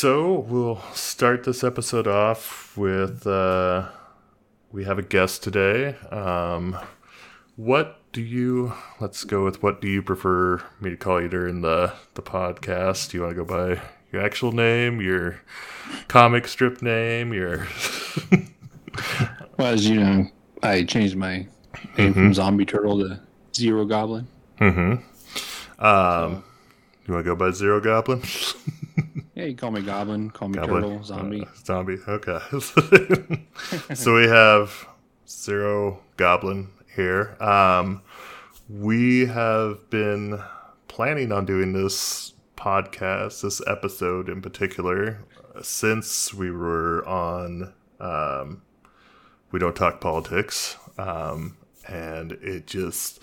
So we'll start this episode off with uh, we have a guest today. Um, what do you? Let's go with what do you prefer me to call you during the the podcast? Do you want to go by your actual name, your comic strip name, your? well, as you know, I changed my name mm-hmm. from Zombie Turtle to Zero Goblin. Mm-hmm. Um, you want to go by Zero Goblin? Yeah, you call me Goblin, call me Goblin. Turtle, Zombie. Uh, zombie, okay. so we have Zero Goblin here. Um, we have been planning on doing this podcast, this episode in particular, since we were on um, We Don't Talk Politics. Um, and it just,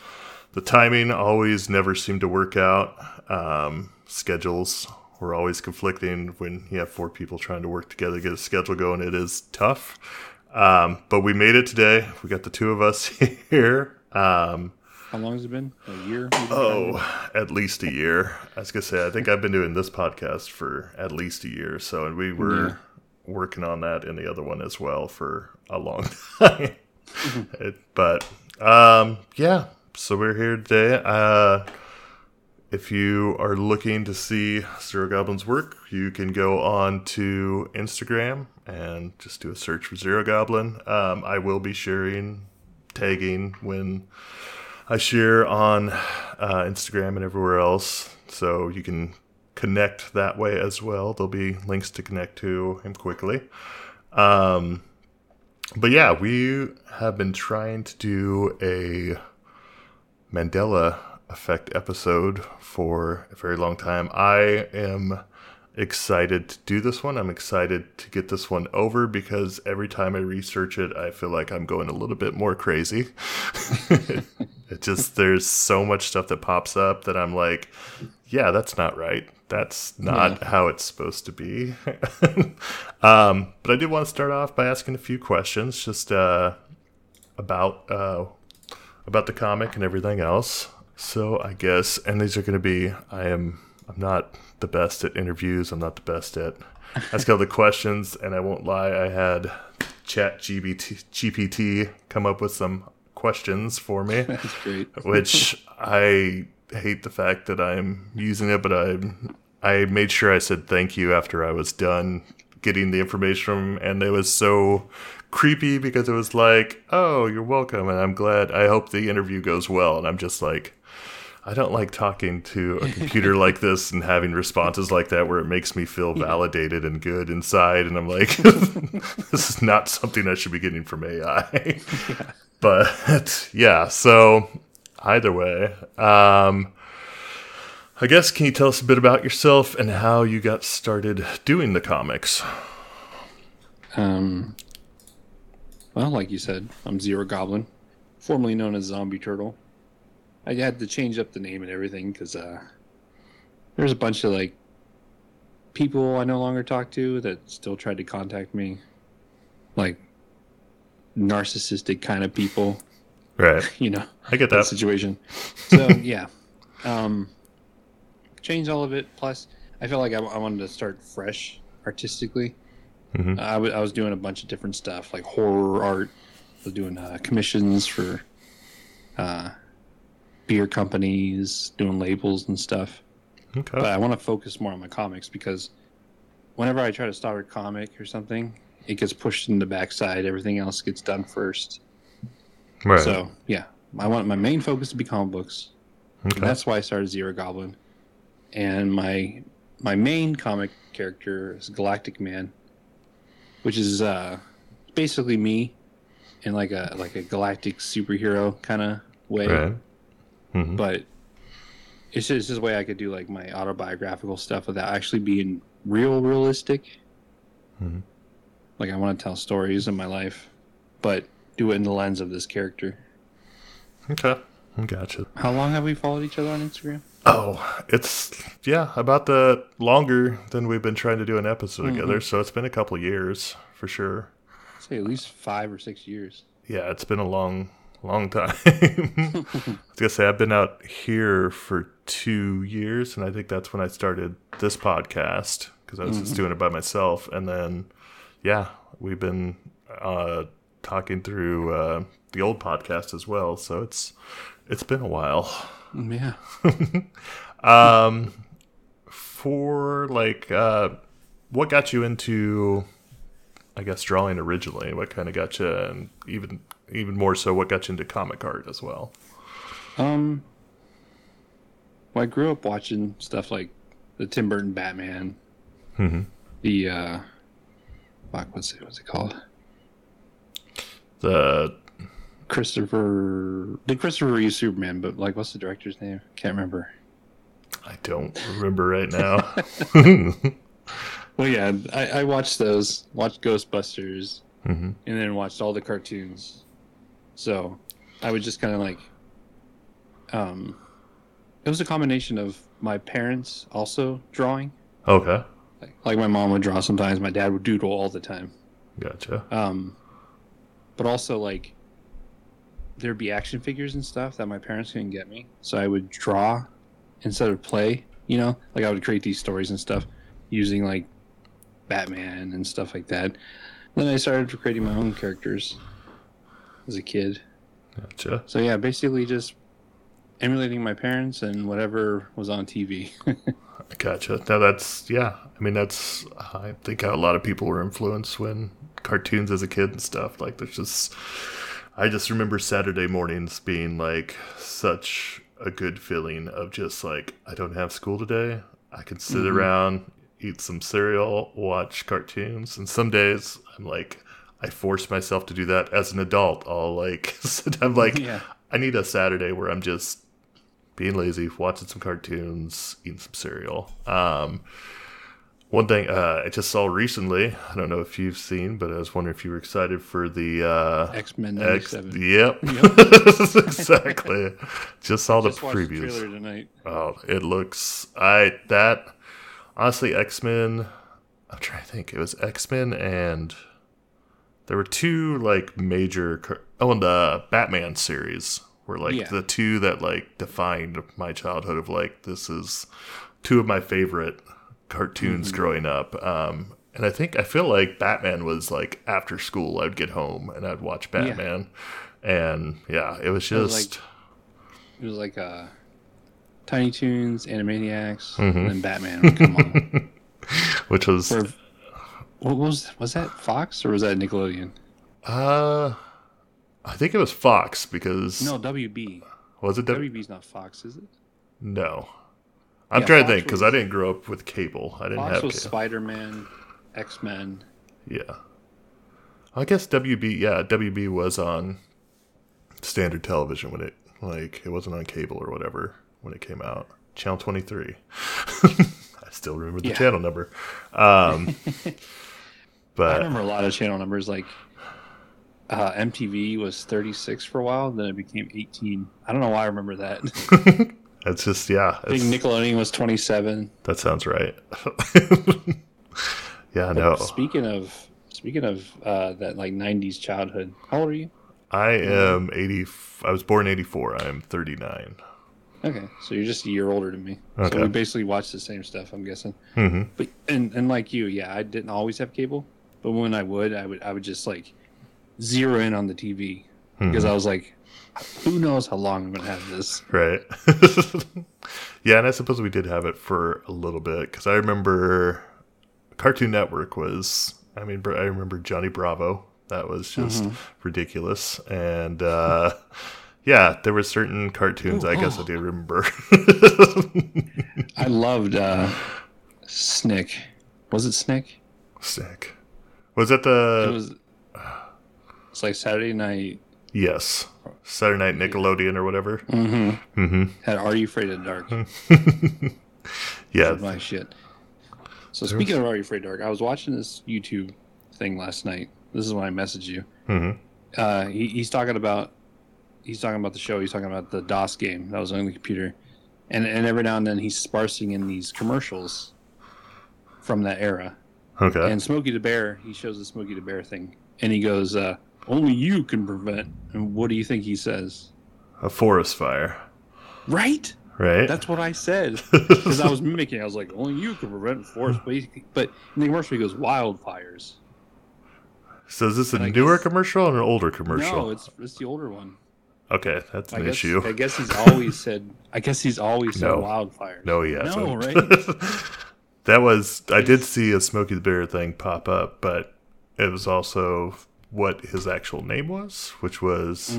the timing always never seemed to work out. Um, schedules we're always conflicting when you have four people trying to work together, to get a schedule going. It is tough. Um, but we made it today. We got the two of us here. Um, How long has it been? A year? Oh, at least a year. I was gonna say, I think I've been doing this podcast for at least a year. So, and we were yeah. working on that in the other one as well for a long time. it, but um, yeah, so we're here today. Uh, if you are looking to see Zero Goblin's work, you can go on to Instagram and just do a search for Zero Goblin. Um, I will be sharing, tagging when I share on uh, Instagram and everywhere else, so you can connect that way as well. There'll be links to connect to him quickly. Um, but yeah, we have been trying to do a Mandela effect episode for a very long time. I am excited to do this one. I'm excited to get this one over because every time I research it, I feel like I'm going a little bit more crazy. it just, there's so much stuff that pops up that I'm like, yeah, that's not right. That's not yeah. how it's supposed to be. um, but I did want to start off by asking a few questions just uh, about uh, about the comic and everything else. So I guess, and these are going to be. I am. I'm not the best at interviews. I'm not the best at asking all the questions. And I won't lie. I had Chat GBT, GPT come up with some questions for me. That's great. which I hate the fact that I'm using it, but I I made sure I said thank you after I was done getting the information from, and it was so creepy because it was like, "Oh, you're welcome," and I'm glad. I hope the interview goes well, and I'm just like, I don't like talking to a computer like this and having responses like that where it makes me feel validated and good inside. And I'm like, this is not something I should be getting from AI. yeah. But yeah, so either way, um, I guess can you tell us a bit about yourself and how you got started doing the comics? Um, well, like you said, I'm Zero Goblin, formerly known as Zombie Turtle. I had to change up the name and everything because uh, there's a bunch of like people I no longer talk to that still tried to contact me, like narcissistic kind of people. Right. you know, I get that, that situation. So yeah, um, change all of it. Plus, I felt like I, I wanted to start fresh artistically. Mm-hmm. Uh, I, w- I was doing a bunch of different stuff like horror art. I was doing uh, commissions for uh, beer companies, doing labels and stuff. Okay. But I want to focus more on my comics because whenever I try to start a comic or something, it gets pushed in the backside. Everything else gets done first. Right. So yeah, I want my main focus to be comic books. Okay. That's why I started Zero Goblin, and my my main comic character is Galactic Man, which is uh, basically me in like a like a galactic superhero kind of way. Right. Mm-hmm. But it's just this way I could do like my autobiographical stuff without actually being real realistic. Mm-hmm. Like I want to tell stories in my life, but do it in the lens of this character. Okay, gotcha. How long have we followed each other on Instagram? Oh, it's yeah, about the longer than we've been trying to do an episode mm-hmm. together. So it's been a couple years for sure. I'd say at least five or six years. Yeah, it's been a long, long time. I was gonna say I've been out here for two years, and I think that's when I started this podcast because I was just doing it by myself. And then, yeah, we've been uh, talking through uh, the old podcast as well. So it's it's been a while. Yeah. Um, for like, uh, what got you into, I guess, drawing originally? What kind of got you, and even even more so, what got you into comic art as well? Um. Well, I grew up watching stuff like the Tim Burton Batman, Mhm. the uh, fuck, what's it? What's it called? The Christopher, the Christopher Reeve Superman, but like, what's the director's name? Can't remember. I don't remember right now. Well, yeah, I, I watched those, watched Ghostbusters, hmm and then watched all the cartoons. So I would just kind of like, um, it was a combination of my parents also drawing. Okay, Like, like my mom would draw sometimes, my dad would doodle all the time. gotcha. Um, but also like there'd be action figures and stuff that my parents couldn't get me, so I would draw instead of play. You know, like I would create these stories and stuff using like Batman and stuff like that. Then I started creating my own characters as a kid. Gotcha. So yeah, basically just emulating my parents and whatever was on TV. Gotcha. Now that's yeah. I mean that's I think a lot of people were influenced when cartoons as a kid and stuff. Like there's just I just remember Saturday mornings being like such a good feeling of just like I don't have school today. I can sit Mhm. around, eat some cereal, watch cartoons, and some days I'm like I force myself to do that as an adult. I'll like I'm like yeah. I need a Saturday where I'm just being lazy, watching some cartoons, eating some cereal. Um, one thing uh, I just saw recently, I don't know if you've seen, but I was wondering if you were excited for the uh, X Men X. '97. Yep, exactly. just saw the Just the previews. trailer tonight. Oh, it looks I that honestly X Men. I'm trying to think. It was X Men and there were two like major. Oh, and the Batman series were like Yeah. the two that like defined my childhood. Of like this is two of my favorite cartoons growing up. Um, and I think I feel like Batman was like after school. I'd get home and I'd watch Yeah. Batman. And yeah, it was It was just like- It was like uh, Tiny Toons, Animaniacs, Mhm. and then Batman would come on. which was Or, what was was that Fox or was that Nickelodeon? Uh, I think it was Fox because No, WB. was it? W- WB's not Fox, is it? no, I'm Yeah, trying to think because I didn't grow up with cable. I didn't Fox have was. Spider Man, X Men. yeah, I guess WB. Yeah, WB was on standard television when it like it wasn't on cable or whatever when it came out. Channel 23. I still remember the Yeah. channel number. Um, I remember a lot of channel numbers. Like uh, MTV was 36 for a while, then it became 18. I don't know why I remember that. it's just yeah, I think Nickelodeon was 27. that sounds right. yeah, But no. Speaking of speaking of uh, that like 90s childhood, how old are you? I am 80. I was born 84. I am 39. Okay, so you're just a year older than me. Okay. So we basically watched the same stuff. I'm guessing. Mm-hmm. But and and like you, yeah, I didn't always have cable, but when I would, I would I would just like zero in on the TV because I was like, who knows how long I'm gonna have this? Right. yeah, and I suppose we did have it for a little bit because I remember Cartoon Network was. I mean, I remember Johnny Bravo. That was just Mhm. ridiculous. And uh, yeah, there were certain cartoons I guess I oh. do remember. I loved uh, Snick. Was it Snick? Sick. Was that the it was. It's like Saturday night. yes Saturday Night Nickelodeon or whatever? Mm-hmm. Mm-hmm. Had Are You Afraid of the Dark? yeah. my shit. So speaking of Are You Afraid of Dark, I was watching this YouTube thing last night. This is when I messaged you. hmm Uh, he, he's talking about he's talking about the show. He's talking about the DOS game that was on the computer, and and every now and then he's sparsing in these commercials from that era. Okay. And Smokey the Bear, he shows the Smokey the Bear thing, and he goes, uh, "Only you can prevent." And what do you think he says? a forest fire. Right? Right. That's what I said because I was mimicking. I was like, only you can prevent forest. But, in the commercial, he goes wildfires. So is this a And newer guess- commercial or an older commercial? No, it's it's the older one. okay, that's I an guess, issue. I guess he's always said. I guess he's always said No. wildfires. No, he hasn't. No, right? that was I did see a Smokey the Bear thing pop up, but it was also what his actual name was, which was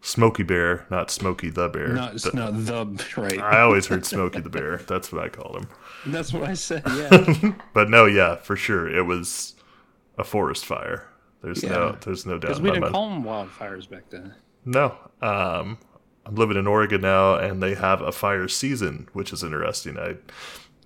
Smokey Bear, not Smokey the Bear. no, it's Th- not the right. I always heard Smokey the Bear. That's what I called him. That's what I said. Yeah. But no, yeah, for sure, it was a forest fire. There's no, there's no doubt. Because we didn't mind. call them wildfires back then. No. Um, I'm living in Oregon now, and they have a fire season, which is interesting. I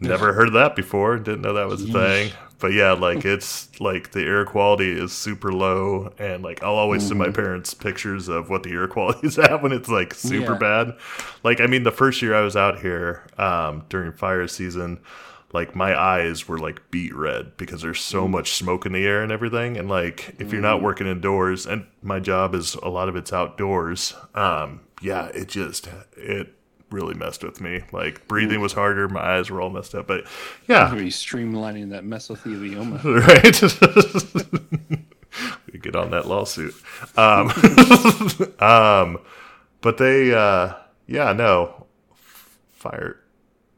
never heard that before. Didn't know that was a thing. But yeah, like it's like the air quality is super low, and like I'll always send my parents pictures of what the air quality is at when it's like super Yeah. bad. Like I mean, the first year I was out here um, during fire season. Like my eyes were like beet red because there's so much smoke in the air and everything. And like if you're not working indoors, and my job is a lot of it's outdoors, um, yeah, it just it really messed with me. Like breathing was harder, my eyes were all messed up. But yeah, Be streamlining that mesothelioma. right? we get on that lawsuit. Um, um, but they, uh, yeah, no, fire,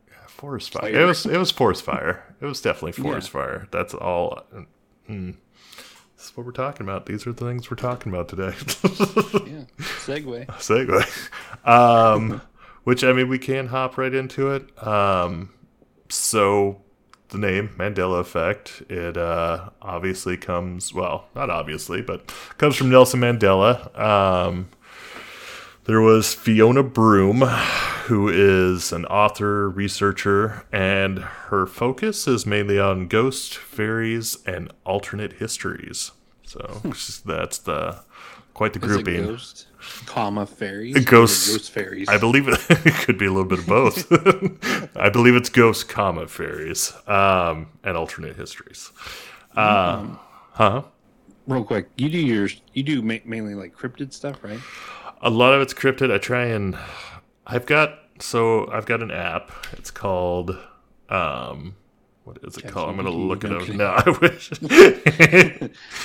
yeah, forest fire. It was, it was forest fire. It was definitely forest Yeah. fire. That's all. Mm. This is what we're talking about. These are the things we're talking about today. Yeah. Segue. segue. Um, which I mean, we can hop right into it. Um, so the name Mandela Effect, it uh, obviously comes well, not obviously, but comes from Nelson Mandela. Um, there was Fiona Broome, who is an author, researcher, and her focus is mainly on ghosts, fairies, and alternate histories. So that's the quite the grouping. ghost, comma fairies. A ghost- fairies. I believe it, it could be a little bit of both. I believe it's ghost, comma fairies, um, and alternate histories. Um, huh? Real quick, you do yours. You do ma- mainly like cryptid stuff, right? A lot of it's cryptid. I try and I've got so I've got an app. It's called um, what is it called? I'm gonna look it up. No, I wish.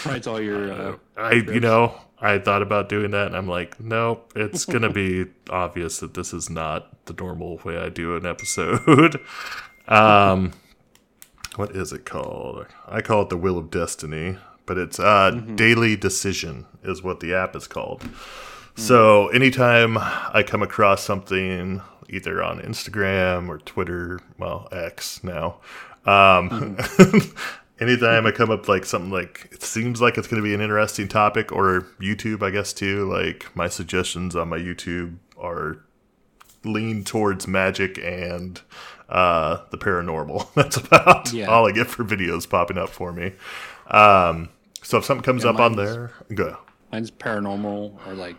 Writes all your. Uh, I you know I thought about doing that, and I'm like, nope. It's gonna be obvious that this is not the normal way I do an episode. um, what is it called? I call it the Wheel of Destiny, but it's uh, Daily Decision is what the app is called. So anytime I come across something, either on Instagram or Twitter, well X now, um, anytime I come up like something like it seems like it's going to be an interesting topic, or YouTube, I guess too. Like my suggestions on my YouTube are lean towards magic and uh, the paranormal. That's about Yeah. all I get for videos popping up for me. Um, so if something comes Yeah, up on there, go. mine's paranormal or like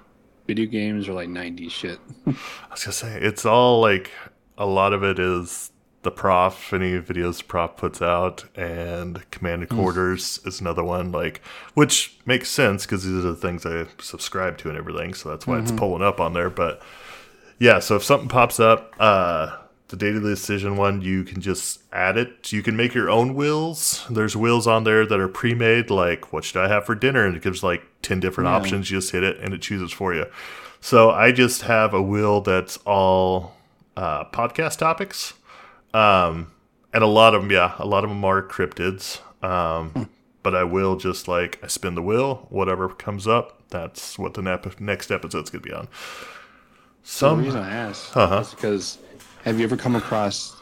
video games or like 90s shit. I was gonna say it's all like a lot of it is the prof, any videos prof puts out, and command and quarters is another one. Like, which makes sense because these are the things I subscribe to and everything, so that's why it's pulling up on there. But yeah, so if something pops up, uh, the daily decision one, you can just add it. You can make your own wills. There's wills on there that are pre-made, like what should I have for dinner, and it gives like ten different Yeah. options. You just hit it and it chooses for you. So I just have a will that's all uh, podcast topics, um, and a lot of them, yeah, a lot of them are cryptids. Um, but I will just like I spin the wheel, whatever comes up, that's what the nep- next episode's gonna be on. the Some reason I asked Uh-huh. is because have you ever come across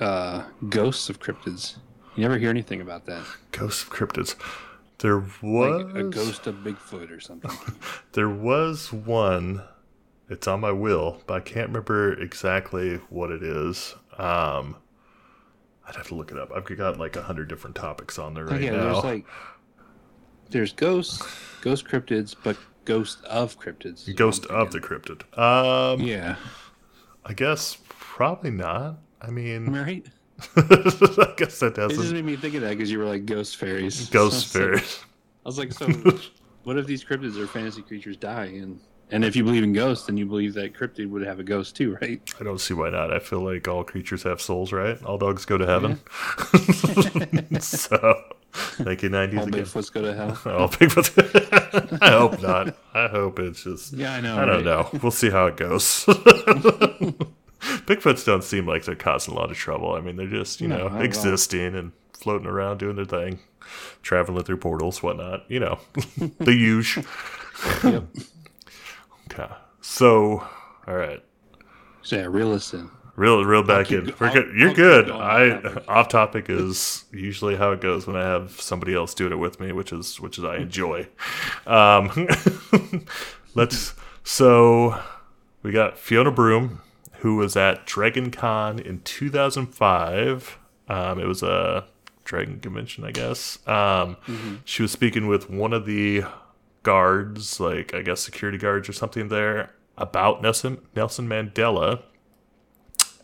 uh, ghosts of cryptids? You never hear anything about that. Ghosts of cryptids. There was Like a ghost of Bigfoot or something. there was one. It's on my will, but I can't remember exactly what it is. Um, I'd have to look it up. I've got like a hundred different topics on there right yeah, now. there's like there's ghosts, ghost cryptids, but ghost of cryptids. Ghost of the cryptid. Um, Yeah, I guess probably not. I mean, right. I guess that doesn't. It just doesn't. made me think of that because you were like ghost fairies. Ghost So was like- fairies. I was like, so what if these cryptids or fantasy creatures die and And if you believe in ghosts, then you believe that cryptid would have a ghost too, right? I don't see why not. I feel like all creatures have souls, right? All dogs go to heaven. so, 1990s All again. Bigfoots go to hell. All Bigfoot. I hope not. I hope it's just. Yeah, I know. I don't right? know. We'll see how it goes. Bigfoots don't seem like they're causing a lot of trouble. I mean, they're just, you No, know, not at all. existing and floating around doing their thing, traveling through portals, whatnot. You know, the huge. Yep. Okay. So, all right. So yeah, reel us in. Real, real back in. go- We're good. You're I'll good. I off topic. is usually how it goes when I have somebody else doing it with me, which is which is I enjoy. Um, let's. So we got Fiona Broome, who was at Dragon Con in 2005. Um, it was a dragon convention, I guess. Um, She was speaking with one of the guards, like I guess security guards or something there, about Nelson Nelson Mandela.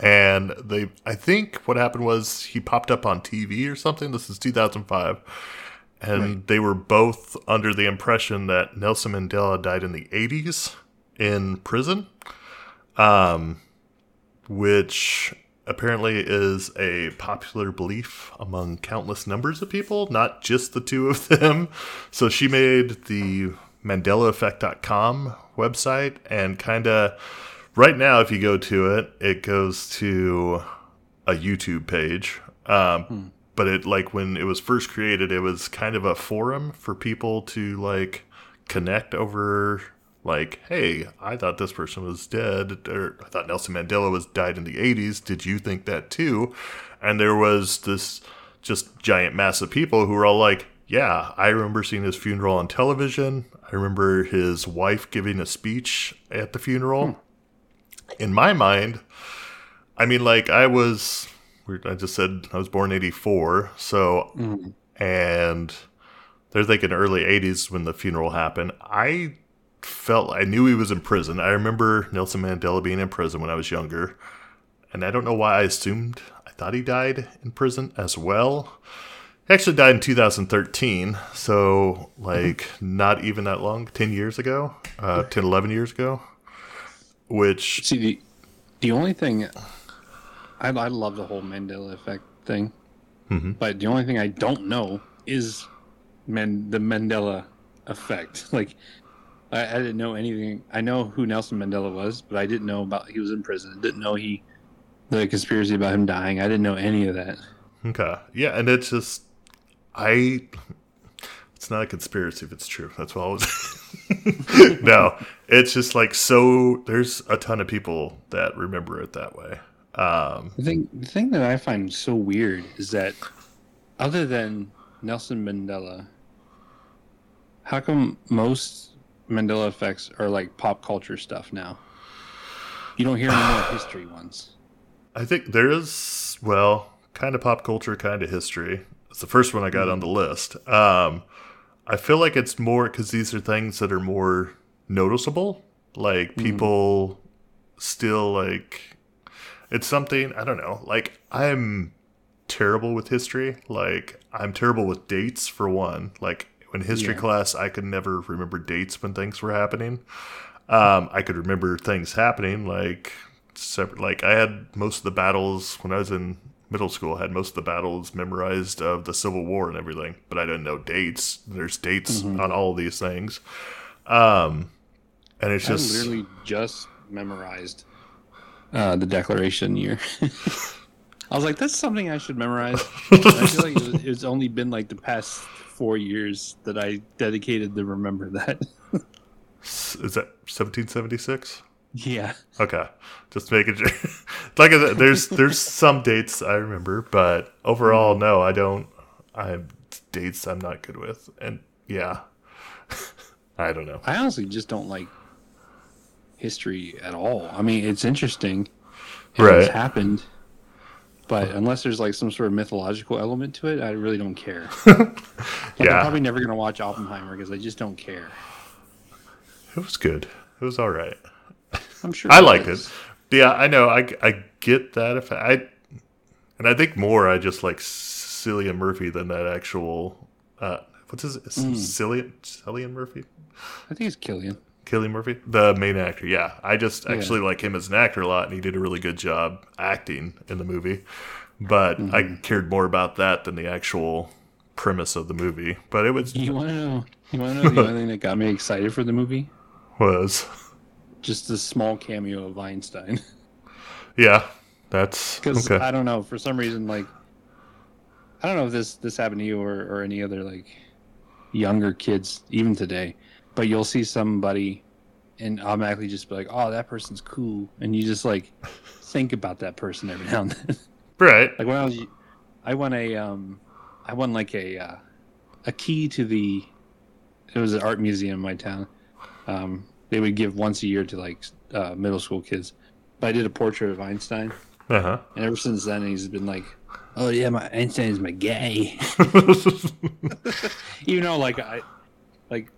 And they i think what happened was he popped up on tv or something. This is 2005 and they were both under the impression that nelson mandela died in the 80s in prison um, which apparently is a popular belief among countless numbers of people not just the two of them. So she made the mandelaeffect.com website and kind of right now if you go to it it goes to a youtube page. Um, but it like when it was first created it was kind of a forum for people to like connect over like hey i thought this person was dead or i thought nelson mandela was died in the 80s did you think that too? And there was this just giant mass of people who were all like yeah i remember seeing his funeral on television. I remember his wife giving a speech at the funeral. Hmm. In my mind i mean like i was i just said i was born 84 so hmm. and they're thinking early 80s when the funeral happened. I felt i knew he was in prison i remember nelson mandela being in prison when i was younger and i don't know why i assumed i thought he died in prison as well he actually died in 2013 so like not even that long 10 years ago uh, 10 11 years ago which See the the only thing I I love the whole Mandela effect thing, Mhm. but the only thing I don't know is Man the Mandela effect. Like I, I didn't know anything. I know who Nelson Mandela was, but I didn't know about he was in prison. Didn't know he the conspiracy about him dying. I didn't know any of that. Okay. Yeah, and it's just I it's not a conspiracy if it's true. That's what I was No. It's just like so there's a ton of people that remember it that way. Um The thing, the thing that I find so weird is that, other than Nelson Mandela, how come most Mandela effects are like pop culture stuff now? You don't hear any more history ones. I think there is well, kind of pop culture, kind of history. It's the first one I got on the list. Um I feel like it's more cuz these are things that are more noticeable. Like people still like it's something I don't know. Like I'm terrible with history. Like I'm terrible with dates for one. Like in history Yeah. class, I could never remember dates when things were happening. Um, I could remember things happening like separate. Like I had most of the battles when I was in middle school. I had most of the battles memorized of the Civil War and everything, but I didn't know dates. There's dates on all of these things. Um, and it's I just literally just memorized uh, the Declaration year. I was like, that's something I should memorize. And I feel like it was, it's only been like the past four years that I dedicated to remember that. is that 1776? yeah. Okay, just making sure. like uh, there's there's some dates I remember, but overall, mm-hmm. no, I don't. I dates I'm not good with, and yeah, I don't know. I honestly just don't like history at all. I mean, it's interesting. if Right. Happened. But unless there's like some sort of mythological element to it, I really don't care. Like, I'm Yeah. probably never going to watch Oppenheimer because I just don't care. It was good. It was all right. I'm sure I liked it. Yeah, I know. I, I get that. If I and I think more, I just like Cillian Murphy than that actual. Uh, what's his Hmm. Cillian Cillian Murphy? I think it's Killian. Killian Murphy, the main actor. Yeah, I just actually like him as an actor a lot, and he did a really good job acting in the movie. But mm-hmm. I cared more about that than the actual premise of the movie. But it was. You want to know? You want to know the only thing that got me excited for the movie? Was just a small cameo of Einstein. Yeah, that's because okay. I don't know for some reason like I don't know if this this happened to you or or any other like younger kids even today, but you'll see somebody and automatically just be like, "Oh, that person's cool," and you just like think about that person every now and then. Right. like when I was, I won a um, I won like a uh, a key to the. It was an art museum in my town. Um, they would give once a year to like uh, middle school kids. But I did a portrait of Einstein, uh-huh. and ever since then he's been like, "Oh yeah, my Einstein is my gay." you know, like I, like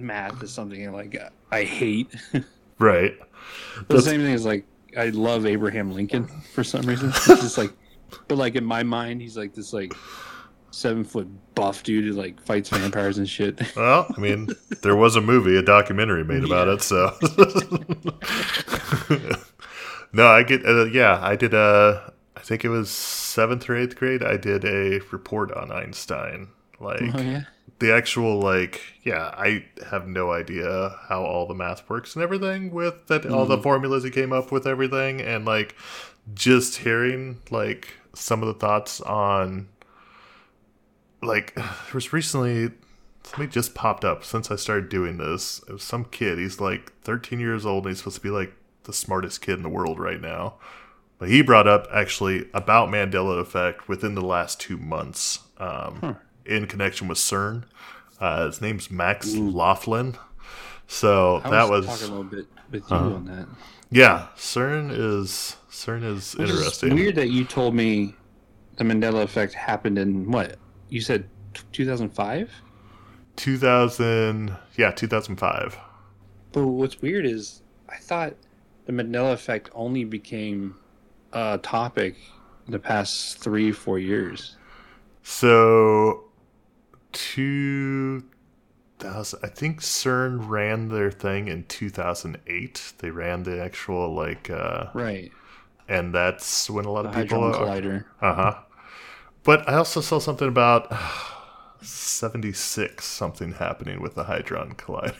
math is something like I hate. right. The same thing is like I love Abraham Lincoln for some reason. It's just like, but like in my mind, he's like this like seven foot buff dude who like fights vampires and shit. Well, I mean, there was a movie, a documentary made about yeah. it, so. no, I get. Uh, yeah, I did. Uh, I think it was seventh or eighth grade. I did a report on Einstein. Like oh, yeah? The actual like, yeah, I have no idea how all the math works and everything with that. Mm. All the mm. formulas he came up with, everything, and like just hearing like some of the thoughts on like there was recently something just popped up since I started doing this. It was some kid. He's like 13 years old and he's supposed to be like the smartest kid in the world right now. But he brought up actually about Mandela effect within the last two months um, huh. In connection with CERN. Uh, his name's Max Ooh. Laughlin. So I that was, was talking a little bit with you uh, on that. Yeah, CERN is CERN is Which interesting. Is weird that you told me the Mandela effect happened in what you said 2005 2000 yeah 2005 but what's weird is i thought the mandela effect only became a topic the past three four years so 2000 i think cern ran their thing in 2008 they ran the actual like uh right and that's when a lot the of people collider uh-huh but I also saw something about uh, 76 something happening with the Hadron Collider.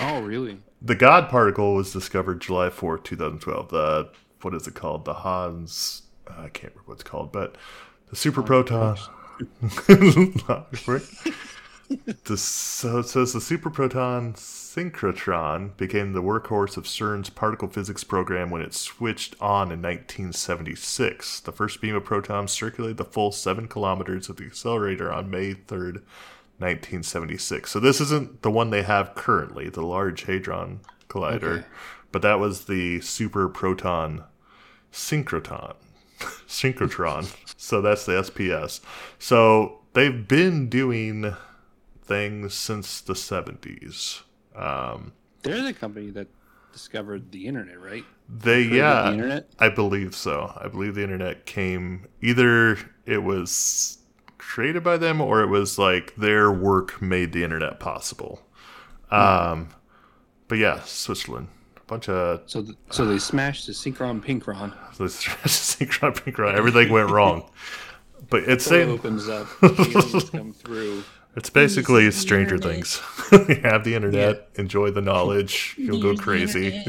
Oh, really? The God particle was discovered July 4th, 2012. The, what is it called? The Hans, uh, I can't remember what it's called, but the super proton. the, so it says the super proton synchrotron became the workhorse of CERN's particle physics program when it switched on in 1976. The first beam of protons circulated the full seven kilometers of the accelerator on May 3rd, 1976. So this isn't the one they have currently, the Large Hadron Collider, okay. but that was the super proton synchrotron. synchrotron. so that's the SPS. So they've been doing things since the 70s. Um, They're the company that discovered the internet, right? They yeah, the internet. I believe so. I believe the internet came either it was created by them or it was like their work made the internet possible. Um, but yeah, Switzerland, bunch of so the, so they smashed the synchron pinkron. So they smashed the synchron pinkron. Everything went wrong. But it's saying opens up, come through. It's basically Stranger Things. you have the internet, yeah. enjoy the knowledge, you'll go crazy.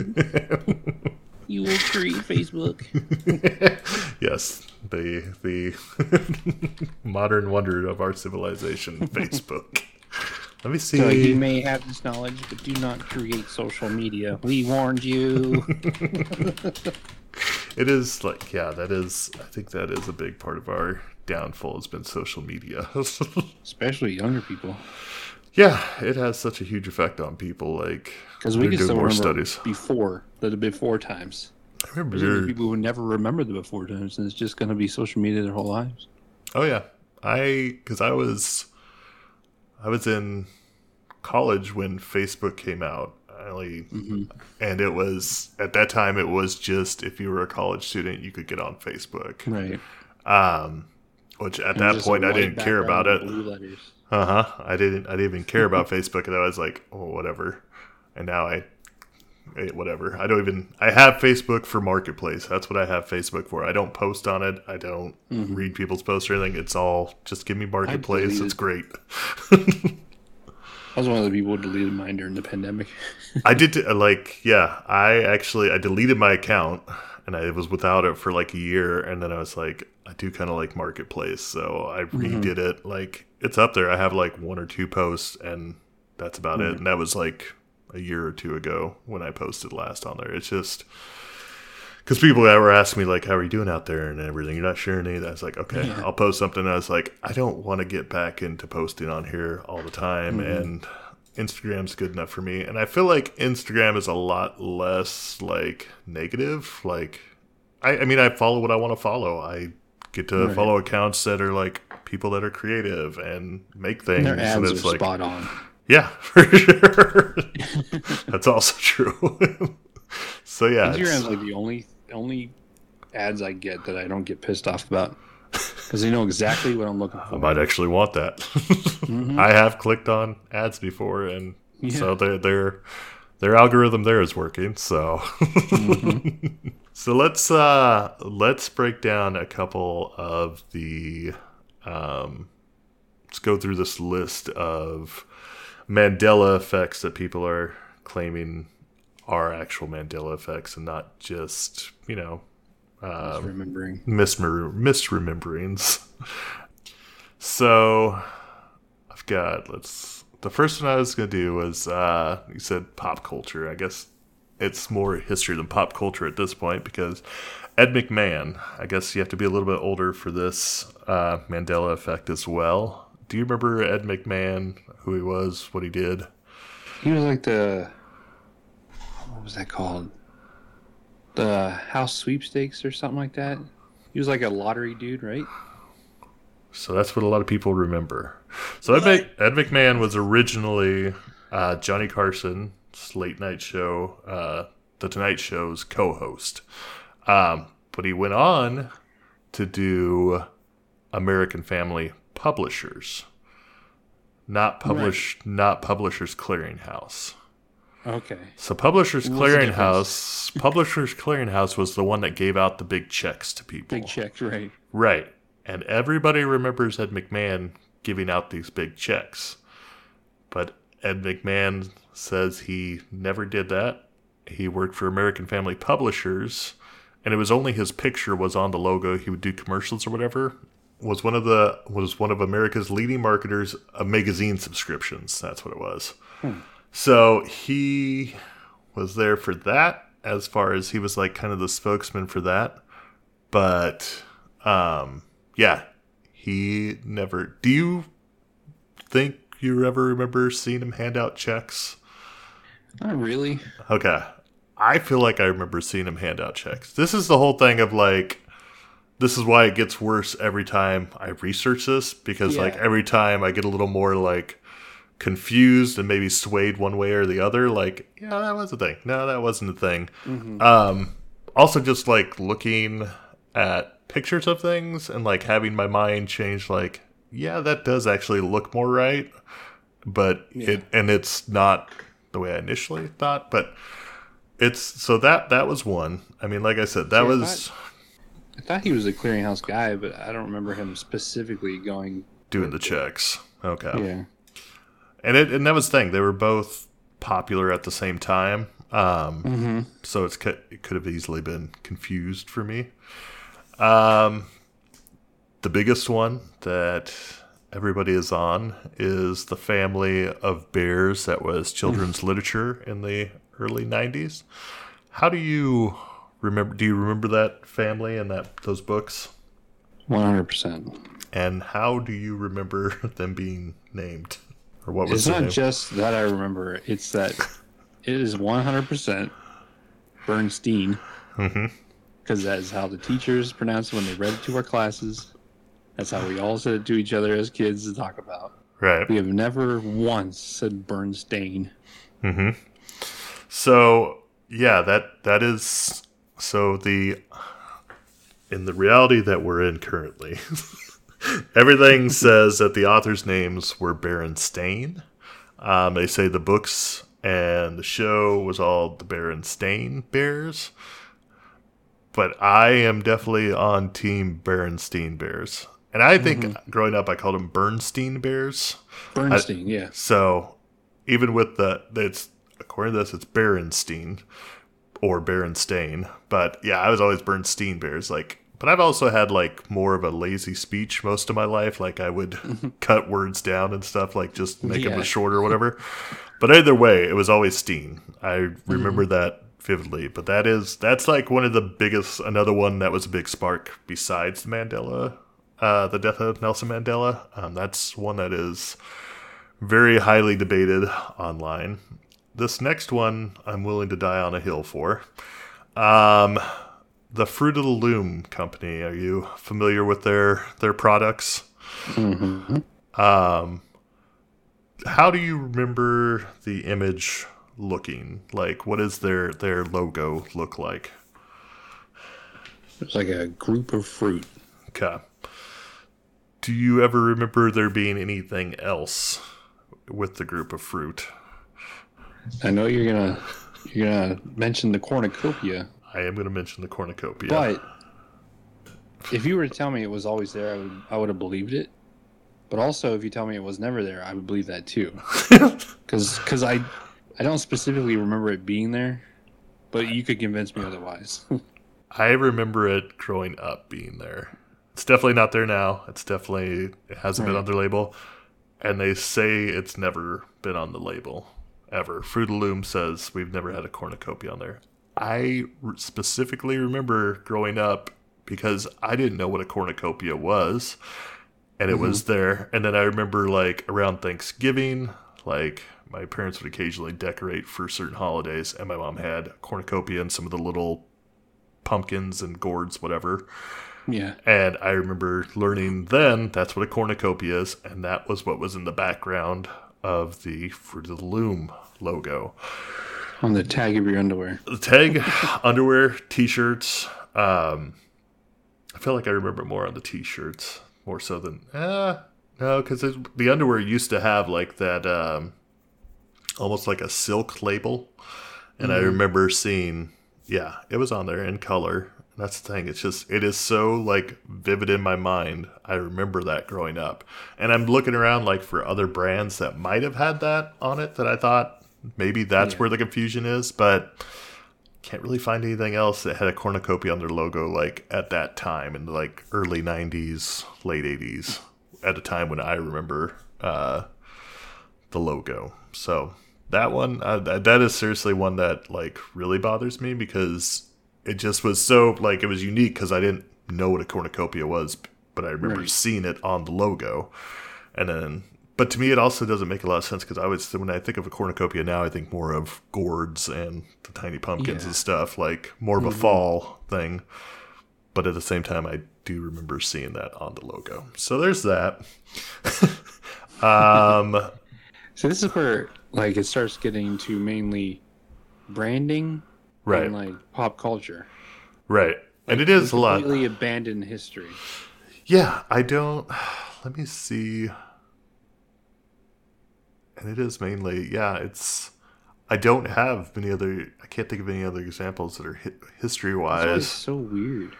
you will create Facebook. yes, the the modern wonder of our civilization, Facebook. Let me see. So you may have this knowledge, but do not create social media. We warned you. it is like, yeah, that is. I think that is a big part of our downfall has been social media, especially younger people. Yeah, it has such a huge effect on people. Like because we can still remember studies before the before times. I remember people who never remember the before times, and it's just going to be social media their whole lives. Oh yeah, I because I was I was in college when Facebook came out. Only, mm-hmm. and it was at that time it was just if you were a college student you could get on Facebook. Right. Um, which at and that point I didn't care about it. Uh huh. I didn't. I didn't even care about Facebook, and I was like, oh, whatever. and now I Eh, whatever. I don't even I have Facebook for marketplace. That's what I have Facebook for. I don't post on it. I don't Mm-hmm. read people's posts or anything. It's all just give me marketplace. It's great. I was one of the people who deleted mine during the pandemic. I did like yeah. I actually I deleted my account and I was without it for like a year, and then I was like I do kind of like marketplace, so I mm-hmm. redid it. Like it's up there. I have like one or two posts, and that's about it. Mm-hmm. And that was like a year or two ago when I posted last on there. It's just because people were asking me like, "How are you doing out there?" and everything. You're not sharing any of that. I was like, "Okay, Yeah. I'll post something." And I was like, "I don't want to get back into posting on here all the time," mm-hmm. and Instagram's good enough for me. And I feel like Instagram is a lot less like negative. Like, I, I mean, I follow what I want to follow. I get to Right. follow accounts that are like people that are creative and make things. Their and ads it's are like, spot on. Yeah, for sure. That's also true. so yeah, Instagram's like the only only ads I get that I don't get pissed off about because they know exactly what I'm looking for. I might actually want that. I have clicked on ads before, and so their their their algorithm there is working. So so let's uh let's break down a couple of the um let's go through this list of Mandela effects that people are claiming are actual Mandela effects and not just you know Just um, remembering. mismer- misrememberings. So I've got let's the first one I was gonna do was uh you said pop culture. I guess it's more history than pop culture at this point because Ed McMahon, I guess you have to be a little bit older for this uh, Mandela effect as well. Do you remember Ed McMahon, who he was, what he did? He was like the what was that called? The house sweepstakes or something like that. He was like a lottery dude, right? So that's what a lot of people remember. So Ed, Mc, Ed McMahon was originally uh, Johnny Carson's late night show, uh, The Tonight Show's co-host, um, but he went on to do American Family Publishers, not publish, not Publishers Clearinghouse. Okay. So Publishers What's? Clearinghouse, Publishers Clearinghouse was the one that gave out the big checks to people. Big checks, right? Right. And everybody remembers Ed McMahon giving out these big checks. But Ed McMahon says he never did that. He worked for American Family Publishers, and it was only his picture was on the logo. He would do commercials or whatever. Was one of the was one of America's leading marketers of magazine subscriptions. That's what it was. So he was there for that as far as he was like kind of the spokesman for that. But um yeah, he never Do you think you ever remember seeing him hand out checks? Not really. Okay. I feel like I remember seeing him hand out checks. This is the whole thing of like this is why it gets worse every time I research this because like every time I get a little more like confused and maybe swayed one way or the other like yeah that was a thing. No that wasn't a thing. Um also just like looking at pictures of things and like having my mind change like yeah that does actually look more right but it and it's not the way i initially thought but it's so that that was one. I mean like i said that I was I thought he was a clearinghouse guy, but I don't remember him specifically going. doing the checks okay Yeah. and it and that was the thing they were both popular at the same time um Mm-hmm. so it's it could have easily been confused for me um the biggest one that everybody is on is the family of bears that was children's literature in the early 90s how do you remember do you remember that family and that those books One hundred percent. and how do you remember them being named or what was It's not name? just that I remember. It's that it is one hundred percent Bernstein. Because that is how the teachers pronounced it when they read it to our classes. That's how we all said it to each other as kids to talk about. right We have never once said Bernstein. Mm-hmm. So yeah, that that is so the in the reality that we're in currently. everything says that the authors' names were Berenstain. Um, they say the books and the show was all the Berenstain Bears. But I am definitely on Team Berenstein Bears. And I think mm-hmm. growing up, I called them Bernstein Bears. Bernstein, I, yeah. So even with the, it's according to this, it's Berenstein or Berenstain. But yeah, I was always Bernstein Bears. Like, but I've also had like more of a lazy speech most of my life. Like I would cut words down and stuff, like just make yeah. them shorter or whatever. But either way, it was always Steen. I remember mm-hmm. that vividly. But that is that's like one of the biggest. Another one that was a big spark besides the Mandela, uh, the death of Nelson Mandela. Um, that's one that is very highly debated online. This next one, I'm willing to die on a hill for. Um, the Fruit of the Loom company. Are you familiar with their their products? Mm-hmm. Um, how do you remember the image looking? Like, what does their their logo look like? It's like a group of fruit. Okay. Do you ever remember there being anything else with the group of fruit? I know you're gonna you're gonna mention the cornucopia. I am gonna mention the cornucopia. But if you were to tell me it was always there, I would I would have believed it. But also, if you tell me it was never there, I would believe that too. Because because I I don't specifically remember it being there, but you could convince me otherwise. I remember it growing up being there. It's definitely not there now. It's definitely it hasn't right. been on their label, and they say it's never been on the label ever. Fruit of Loom says we've never had a cornucopia on there. I specifically remember growing up because I didn't know what a cornucopia was, and it mm-hmm. was there. And then I remember like around Thanksgiving, like my parents would occasionally decorate for certain holidays, and my mom had cornucopia and some of the little pumpkins and gourds, whatever. Yeah. And I remember learning then that's what a cornucopia is, and that was what was in the background of the Fruit of the Loom logo. On the tag of your underwear. The tag, underwear, t shirts. Um, I feel like I remember more on the t shirts, more so than. Uh, no, because the underwear used to have like that um, almost like a silk label. And mm-hmm. I remember seeing, yeah, it was on there in color. That's the thing. It's just, it is so like vivid in my mind. I remember that growing up. And I'm looking around like for other brands that might have had that on it that I thought maybe that's yeah. where the confusion is. But can't really find anything else that had a cornucopia on their logo like at that time in the like early 90s, late 80s, at a time when I remember uh, the logo. So that one uh, that is seriously one that like really bothers me because it just was so like it was unique because I didn't know what a cornucopia was, but I remember right. seeing it on the logo, and then. But to me, it also doesn't make a lot of sense because I was when I think of a cornucopia now, I think more of gourds and the tiny pumpkins yeah. and stuff, like more of a mm-hmm. fall thing. But at the same time, I do remember seeing that on the logo. So there's that. um, so this is where like it starts getting to mainly branding right. and like pop culture. Right. And it is a lot. completely abandoned history. Yeah i don't let me see. And it is mainly yeah it's i don't have many other i can't think of any other examples that are history wise so weird.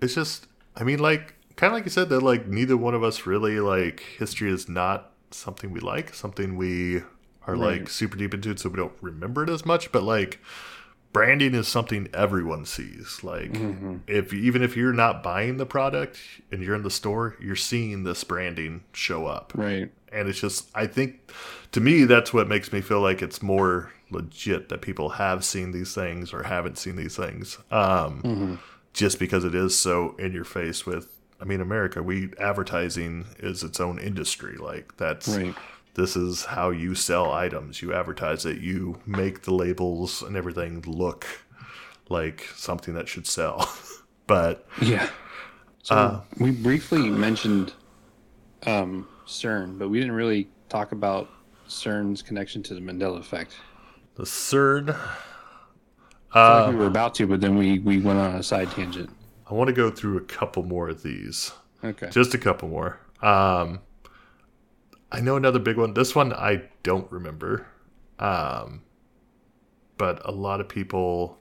It's just i mean like kind of like you said that like neither one of us really like history is not something we like. Something we are right. like super deep into so we don't remember it as much. But like branding is something everyone sees. Like mm-hmm. if even if you're not buying the product and you're in the store, you're seeing this branding show up. Right. And it's just I think to me that's what makes me feel like it's more legit that people have seen these things or haven't seen these things. Um, mm-hmm. just because it is so in your face with I mean America, we advertising is its own industry. Like that's right this is how you sell items. You advertise it. You make the labels and everything look like something that should sell. but yeah, so uh, we briefly mentioned um, CERN, but we didn't really talk about CERN's connection to the Mandela effect. The CERN. Uh, like we were about to, but then we we went on a side tangent. I want to go through a couple more of these. Okay. Just a couple more. Um, I know another big one. This one I don't remember. Um, but a lot of people.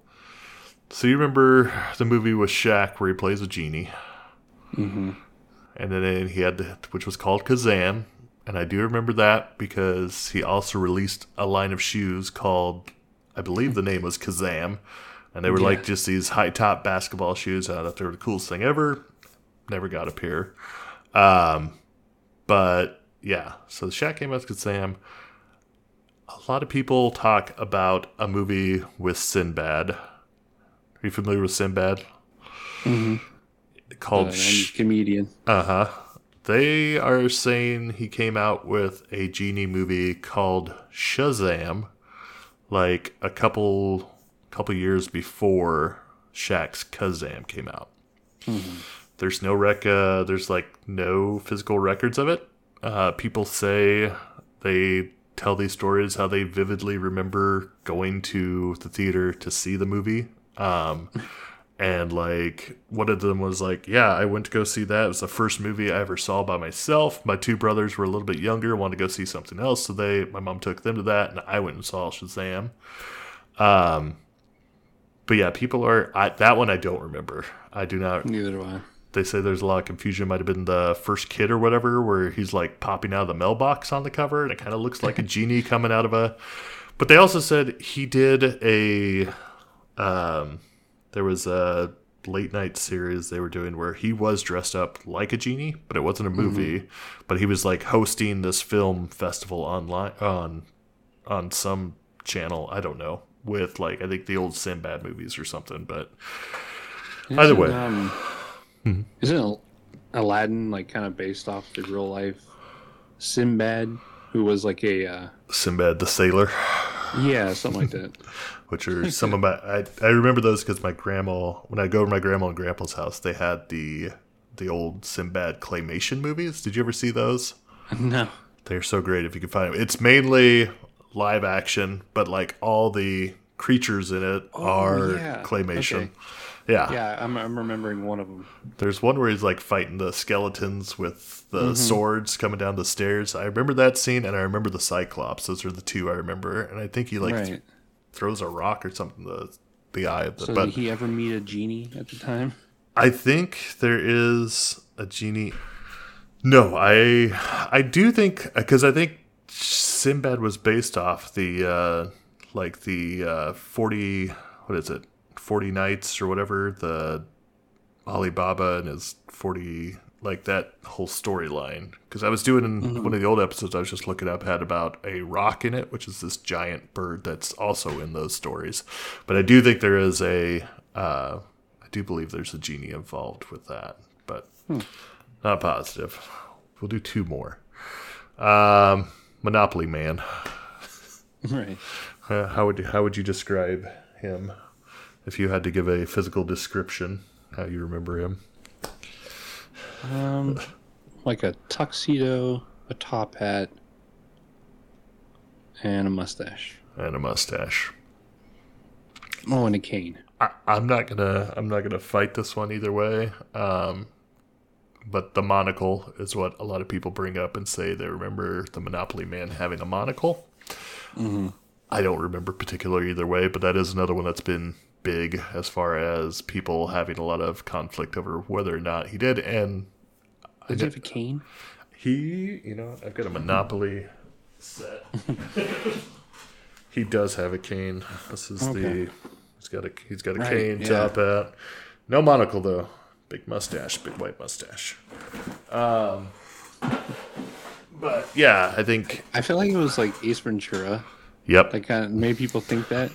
So you remember the movie with Shaq where he plays a genie, Mm-hmm. and then he had the, which was called Kazaam, and I do remember that because he also released a line of shoes called, I believe the name was Kazaam, and they were Yeah. like just these high top basketball shoes. And I thought they were the coolest thing ever. Never got a pair. Um, but yeah, so the Shaq came out with Sam. A lot of people talk about a movie with Sinbad. Are you familiar with Sinbad? Mm-hmm. Called Uh, Sh- comedian. uh huh. They are saying he came out with a genie movie called Shazam, like a couple couple years before Shaq's Kazaam came out. There's no rec. Uh, there's like no physical records of it. Uh, people say they tell these stories how they vividly remember going to the theater to see the movie. Um, and like one of them was like, "Yeah, I went to go see that. It was the first movie I ever saw by myself. My two brothers were a little bit younger, wanted to go see something else, so they my mom took them to that, and I went and saw Shazam." Um, but yeah, people are I, that one I don't remember. I do not. Neither do I. They say there's a lot of confusion. Might have been the first kid or whatever, where he's like popping out of the mailbox on the cover, and it kind of looks like a genie coming out of a. But they also said he did a. Um, there was a late night series they were doing where he was dressed up like a genie, but it wasn't a movie. But he was like hosting this film festival online on on some channel. I don't know with like I think the old Sinbad movies or something. But Either Isn't, way. um, isn't Aladdin like kind of based off the real life Sinbad, who was like a uh, Sinbad the sailor. yeah, something like that. which are some of my I, I remember those because my grandma when I go to my grandma and grandpa's house they had the the old Sinbad claymation movies. Did you ever see those? no. They're so great if you can find them. It's mainly live action, but like all the creatures in it are Oh, yeah. claymation. Okay. Yeah. Yeah, I'm, I'm remembering one of them. There's one where he's like fighting the skeletons with the Mm-hmm. swords coming down the stairs. I remember that scene and I remember the Cyclops. Those are the two I remember. And I think he like right. throws a rock or something the the eye of the So but did he ever meet a genie at the time? I think there is a genie. No, I I do think because I think Sinbad was based off the uh, like the uh, forty what is it forty nights or whatever the Ali Baba and his forty like that whole storyline. Because I was doing in one of the old episodes I was just looking up had about a roc in it which is this giant bird that's also in those stories. But I do think there is a uh, I do believe there's a genie involved with that but not positive. We'll do two more. Um, Monopoly Man. Right. uh, how would you, how would you describe him if you had to give a physical description how you remember him Um, like a tuxedo, a top hat, and a mustache. and a mustache Oh, and a cane. I, I'm not gonna I'm not gonna fight this one either way. Um, but the monocle is what a lot of people bring up and say they remember the Monopoly Man having a monocle. I don't remember particularly either way, but that is another one that's been big as far as people having a lot of conflict over whether or not he did. And Did he have a cane? he, you know, I've got a Monopoly set. he does have a cane. This is Okay. the he's got a he's got a Right, cane yeah. top hat. No monocle though. Big mustache, big white mustache. Um but yeah, I think I feel like it was like Ace Ventura. yep. That kind of made people think that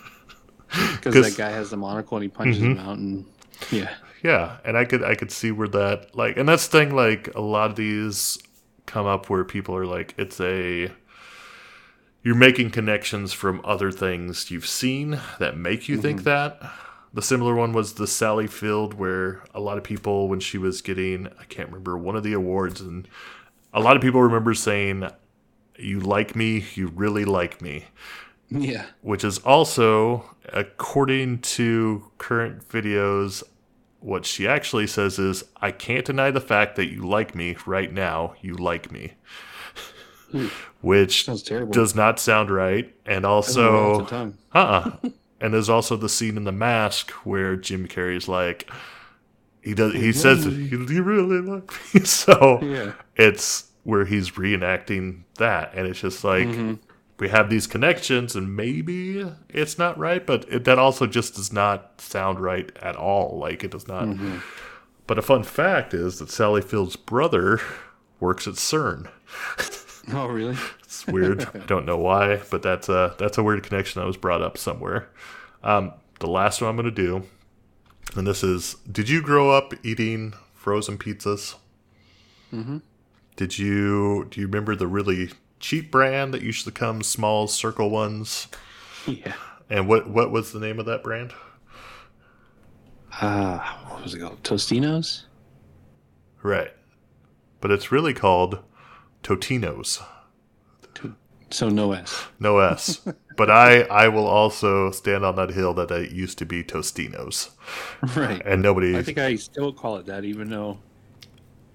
because 'Cause- that guy has the monocle and he punches him mm-hmm. out, and yeah, Yeah, and I could I could see where that like and that's the thing like a lot of these come up where people are like it's a you're making connections from other things you've seen that make you think mm-hmm. that. The similar one was the Sally Field where a lot of people when she was getting I can't remember one of the awards and a lot of people remember saying you like me, you really like me yeah, which is also, according to current videos, what she actually says is, I can't deny the fact that you like me right now. You like me. which Sounds terrible. does not sound right. And Doesn't roll off also, uh uh And there's also the scene in The Mask where Jim Carrey's like, he does, he says, you really like me. So Yeah. it's where he's reenacting that. And it's just like, Mm-hmm. We have these connections and maybe it's not right, but it, that also just does not sound right at all. Like it does not. Mm-hmm. But a fun fact is that Sally Field's brother works at CERN. Oh, really? It's weird. I don't know why, but that's a that's a weird connection that was brought up somewhere. Um, the last one I'm going to do, and this is: Did you grow up eating frozen pizzas? Mm-hmm. Did you do you remember the really cheap brand that used to come small circle ones? Yeah. And what what was the name of that brand? Ah, what was it called? Tostinos? Right, but it's really called Totino's. So no S. No S. but I I will also stand on that hill that it used to be Tostinos. Right. And nobody I think I still call it that, even though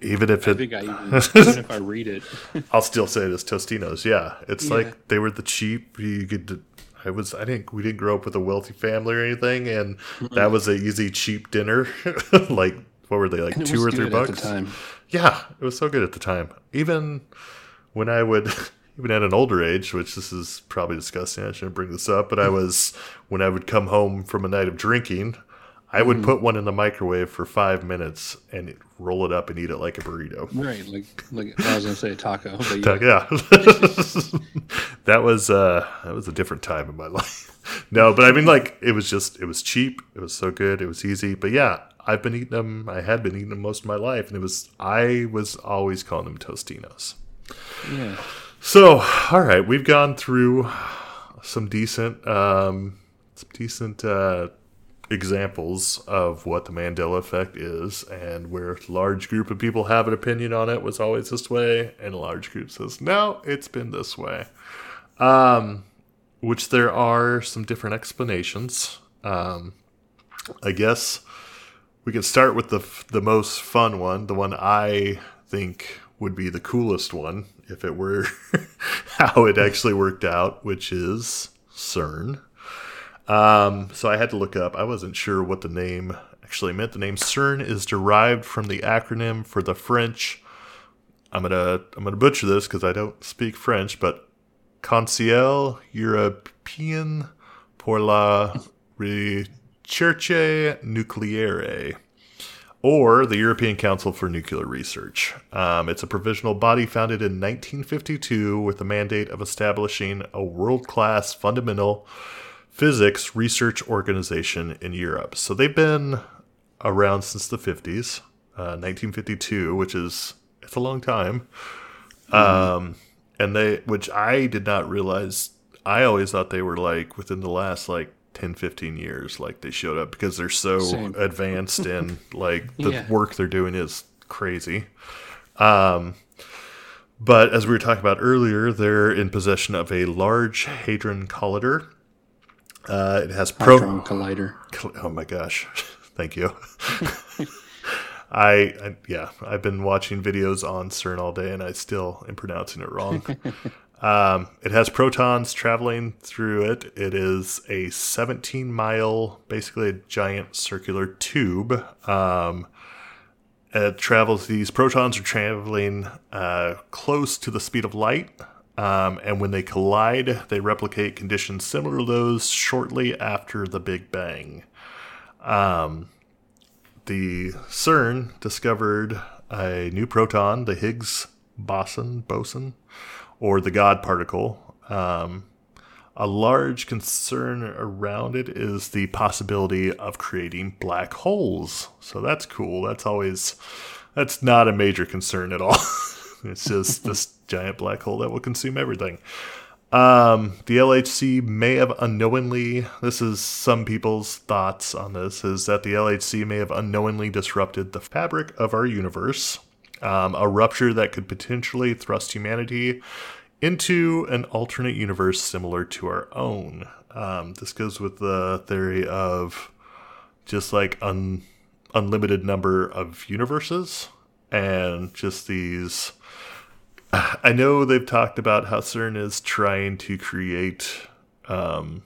even if I it think I even, even if I read it. I'll still say it as Tostinos. Yeah, it's Yeah. like they were the cheap. You could. I was. I didn't. We didn't grow up with a wealthy family or anything, and that was a easy cheap dinner. like what were they like two was or three good at bucks? the time. Yeah, it was so good at the time. Even when I would, even at an older age, which this is probably disgusting. I shouldn't bring this up, but I mm-hmm. was when I would come home from a night of drinking. I would put one in the microwave for five minutes and roll it up and eat it like a burrito. Right, like like I was gonna say taco, but yeah. Ta- Yeah, that was uh, that was a different time in my life. No, but I mean, like it was just it was cheap. It was so good. It was easy. But yeah, I've been eating them. I had been eating them most of my life, and it was I was always calling them Tostinos. yeah. So, all right, we've gone through some decent, um, some decent uh, examples of what the Mandela effect is, and where a large group of people have an opinion on it was always this way, and a large group says no, it's been this way. Um, which there are some different explanations. Um, I guess we can start with the f- the most fun one, the one I think would be the coolest one if it were how it actually worked out, which is CERN. Um, so I had to look up. I wasn't sure what the name actually meant. The name CERN is derived from the acronym for the French. I'm gonna I'm gonna butcher this because I don't speak French, but Conseil Européen pour la Recherche Nucléaire or the European Council for Nuclear Research. Um, it's a provisional body founded in 1952 with the mandate of establishing a world class fundamental physics research organization in Europe. So they've been around since the 50s, uh, 1952, which is it's a long time. Um, and they, which I did not realize, I always thought they were like within the last like 10, 15 years, like they showed up because they're so Same. advanced and like the Yeah. work they're doing is crazy. Um, but as we were talking about earlier, they're in possession of a large Hadron Collider. Uh, it has pro. Collider. Oh my gosh, thank you. I, I yeah, I've been watching videos on CERN all day, and I still am pronouncing it wrong. um, it has protons traveling through it. It is a 17 mile, basically a giant circular tube. Um, it travels. These protons are traveling uh, close to the speed of light, um, and when they collide, they replicate conditions similar to those shortly after the Big Bang. Um, the CERN discovered a new proton, the Higgs boson, boson, or the God particle. Um, a large concern around it is the possibility of creating black holes. So that's cool. That's always that's not a major concern at all. it's just this giant black hole that will consume everything. Um, the LHC may have unknowingly, this is some people's thoughts on this, is that the LHC may have unknowingly disrupted the fabric of our universe, um, a rupture that could potentially thrust humanity into an alternate universe similar to our own. Um, this goes with the theory of just like un, unlimited number of universes and just these I know they've talked about how CERN is trying to create um,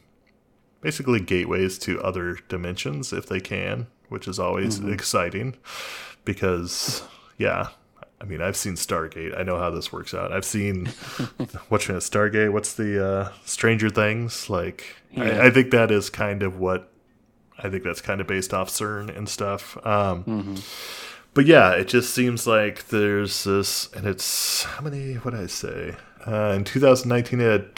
basically gateways to other dimensions if they can, which is always mm-hmm. exciting because, yeah, I mean, I've seen Stargate. I know how this works out. I've seen what's in Stargate. What's the uh, Stranger Things? Like, yeah. I, I, think that is kind of what I think that's kind of based off CERN and stuff. Um, mm-hmm. But yeah, it just seems like there's this, and it's how many? What did I say? Uh, in 2019, it had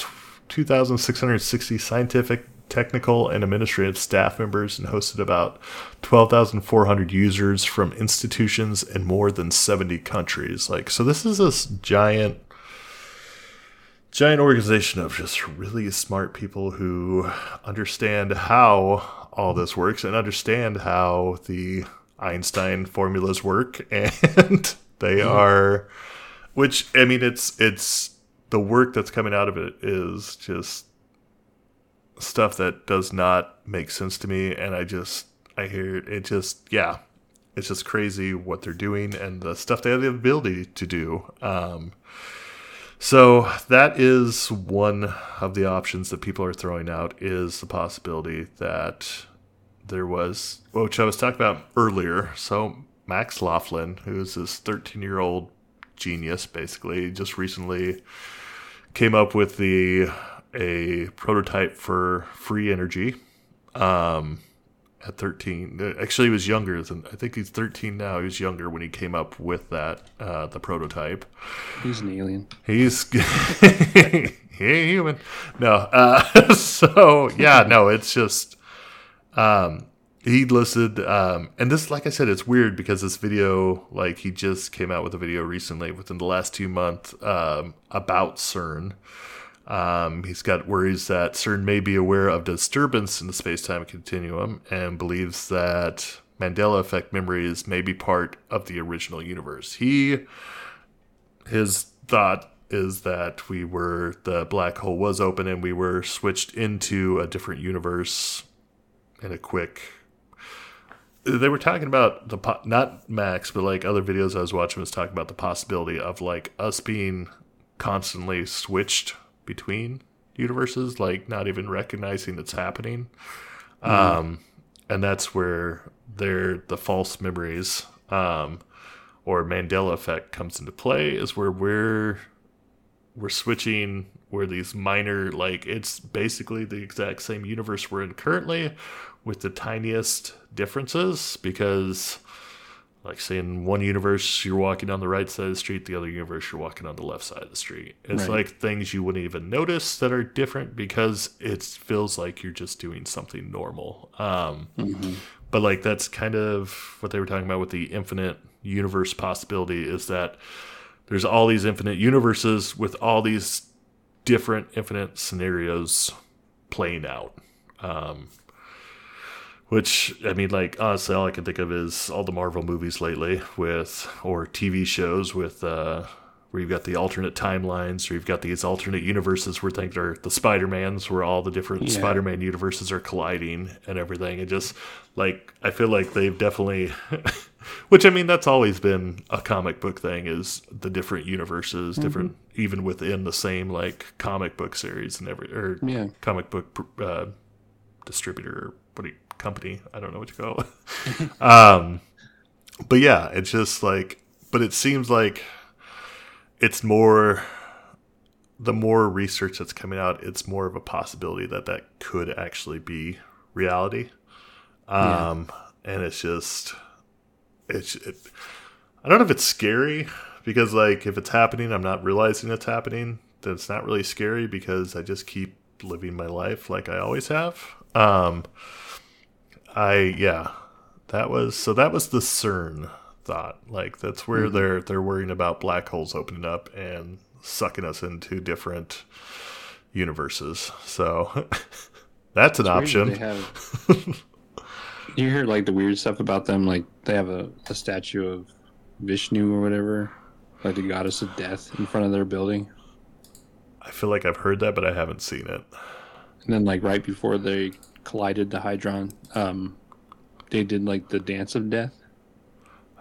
2,660 scientific technical and administrative staff members and hosted about 12,400 users from institutions in more than 70 countries. Like, so this is this giant, giant organization of just really smart people who understand how all this works and understand how the Einstein formulas work. And they mm-hmm. are, which, I mean, it's, it's, the work that's coming out of it is just stuff that does not make sense to me and i just i hear it just yeah it's just crazy what they're doing and the stuff they have the ability to do um, so that is one of the options that people are throwing out is the possibility that there was which i was talking about earlier so max laughlin who's this 13 year old genius basically just recently came up with the a prototype for free energy um, at 13. Actually, he was younger than I think he's 13 now. He was younger when he came up with that uh, the prototype. He's an alien. He's he ain't human. No. Uh, so yeah, no. It's just um, he listed um, and this like i said it's weird because this video like he just came out with a video recently within the last two months um, about cern um, he's got worries that CERN may be aware of disturbance in the space time continuum and believes that Mandela effect memories may be part of the original universe. He, his thought is that we were, the black hole was open and we were switched into a different universe in a quick. They were talking about the, not Max, but like other videos I was watching was talking about the possibility of like us being constantly switched between universes, like not even recognizing it's happening. Mm-hmm. Um, and that's where they're the false memories um, or Mandela effect comes into play. Is where we're we're switching where these minor like it's basically the exact same universe we're in currently with the tiniest differences because like say in one universe you're walking on the right side of the street the other universe you're walking on the left side of the street it's right. like things you wouldn't even notice that are different because it feels like you're just doing something normal um, mm-hmm. but like that's kind of what they were talking about with the infinite universe possibility is that there's all these infinite universes with all these different infinite scenarios playing out um, which I mean, like honestly, all I can think of is all the Marvel movies lately, with or TV shows with uh, where you've got the alternate timelines, or you've got these alternate universes where things are the Spider Mans, where all the different yeah. Spider Man universes are colliding and everything. And just like I feel like they've definitely, which I mean, that's always been a comic book thing, is the different universes, mm-hmm. different even within the same like comic book series and every or yeah. comic book uh, distributor. What do you company. I don't know what you call it. um, but yeah, it's just like, but it seems like it's more. The more research that's coming out, it's more of a possibility that that could actually be reality. Um, yeah. and it's just, it's. It, I don't know if it's scary because like if it's happening, I'm not realizing it's happening. Then it's not really scary because I just keep living my life like I always have. Um, I yeah, that was so that was the CERN thought. Like that's where mm-hmm. they're they're worrying about black holes opening up and sucking us into different universes. So that's an it's option. Have, you hear like the weird stuff about them, like they have a, a statue of Vishnu or whatever, like the goddess of death in front of their building. I feel like I've heard that, but I haven't seen it. And then, like right before they collided the Hydron, um, they did like the dance of death.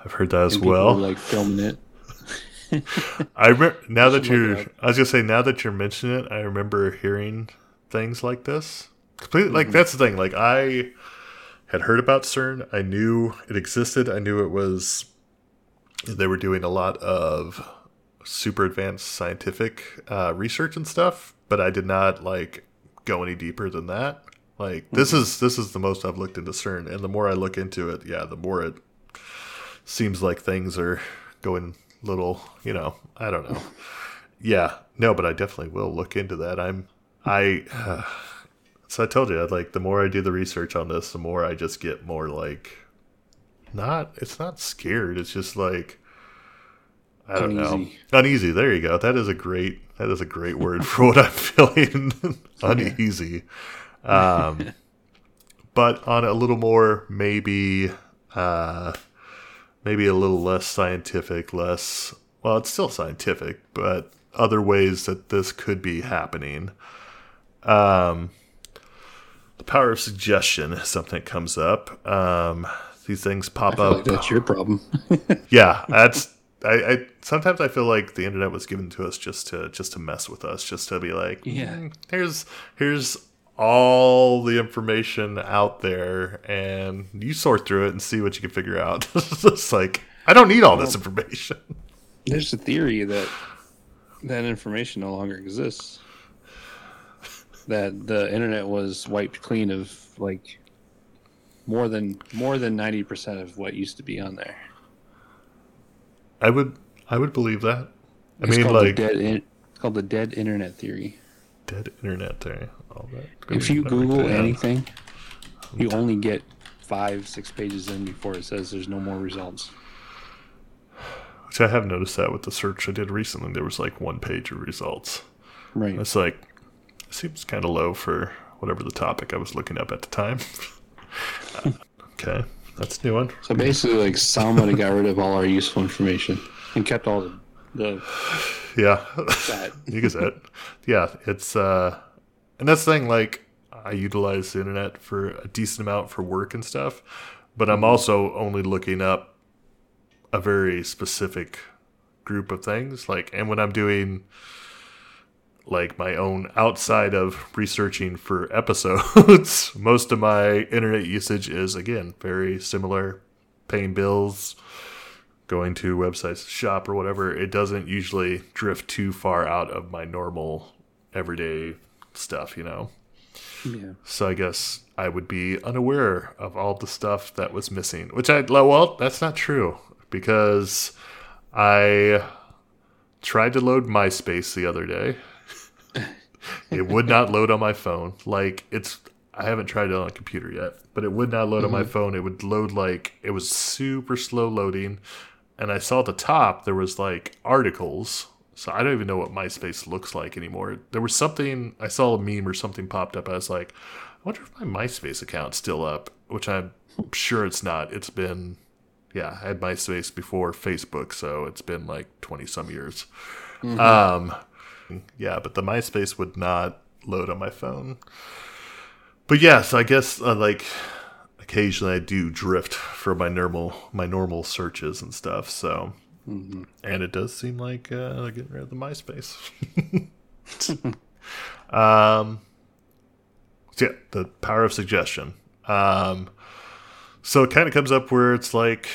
I've heard that as well. Were, like filming it. I remember now that you're. I was gonna say now that you're mentioning it, I remember hearing things like this. Completely, like that's the thing. Like I had heard about CERN. I knew it existed. I knew it was. They were doing a lot of super advanced scientific uh, research and stuff, but I did not like go any deeper than that. Like this is this is the most I've looked into CERN, and the more I look into it, yeah, the more it seems like things are going little. You know, I don't know. Yeah, no, but I definitely will look into that. I'm I. Uh, so I told you, i like the more I do the research on this, the more I just get more like, not. It's not scared. It's just like. I don't Uneasy. know. Uneasy. There you go. That is a great. That is a great word for what I'm feeling. Uneasy. Um, but on a little more maybe, uh, maybe a little less scientific, less. Well, it's still scientific, but other ways that this could be happening. Um, the power of suggestion is something that comes up. Um, these things pop up. Like that's your problem. yeah, that's. I, I, sometimes I feel like the internet was given to us just to just to mess with us, just to be like, yeah, mm, here's here's all the information out there, and you sort through it and see what you can figure out. it's like I don't need all well, this information. There's a theory that that information no longer exists that the internet was wiped clean of like more than more than 90% of what used to be on there. I would I would believe that. I it's mean like dead in, it's called the dead internet theory. Dead internet theory. All that. If you Google anything, you only get 5 6 pages in before it says there's no more results. Which I have noticed that with the search I did recently there was like one page of results. Right. It's like it Seems kind of low for whatever the topic I was looking up at the time. okay, that's new one. So basically, like somebody got rid of all our useful information and kept all the, the yeah, you get it. Yeah, it's uh, and that's the thing. Like, I utilize the internet for a decent amount for work and stuff, but I'm mm-hmm. also only looking up a very specific group of things. Like, and when I'm doing like my own outside of researching for episodes. Most of my internet usage is again very similar, paying bills, going to websites to shop or whatever. It doesn't usually drift too far out of my normal everyday stuff, you know. Yeah. So I guess I would be unaware of all the stuff that was missing, which I well, that's not true because I tried to load MySpace the other day it would not load on my phone. Like it's I haven't tried it on a computer yet, but it would not load mm-hmm. on my mm-hmm. phone. It would load like it was super slow loading. And I saw at the top there was like articles. So I don't even know what MySpace looks like anymore. There was something I saw a meme or something popped up. I was like, I wonder if my MySpace account's still up, which I'm sure it's not. It's been yeah, I had MySpace before Facebook, so it's been like twenty some years. Mm-hmm. Um yeah, but the MySpace would not load on my phone. But yes, yeah, so I guess uh, like occasionally I do drift for my normal my normal searches and stuff. So, mm-hmm. and it does seem like uh, getting rid of the MySpace. um, so yeah, the power of suggestion. Um, so it kind of comes up where it's like,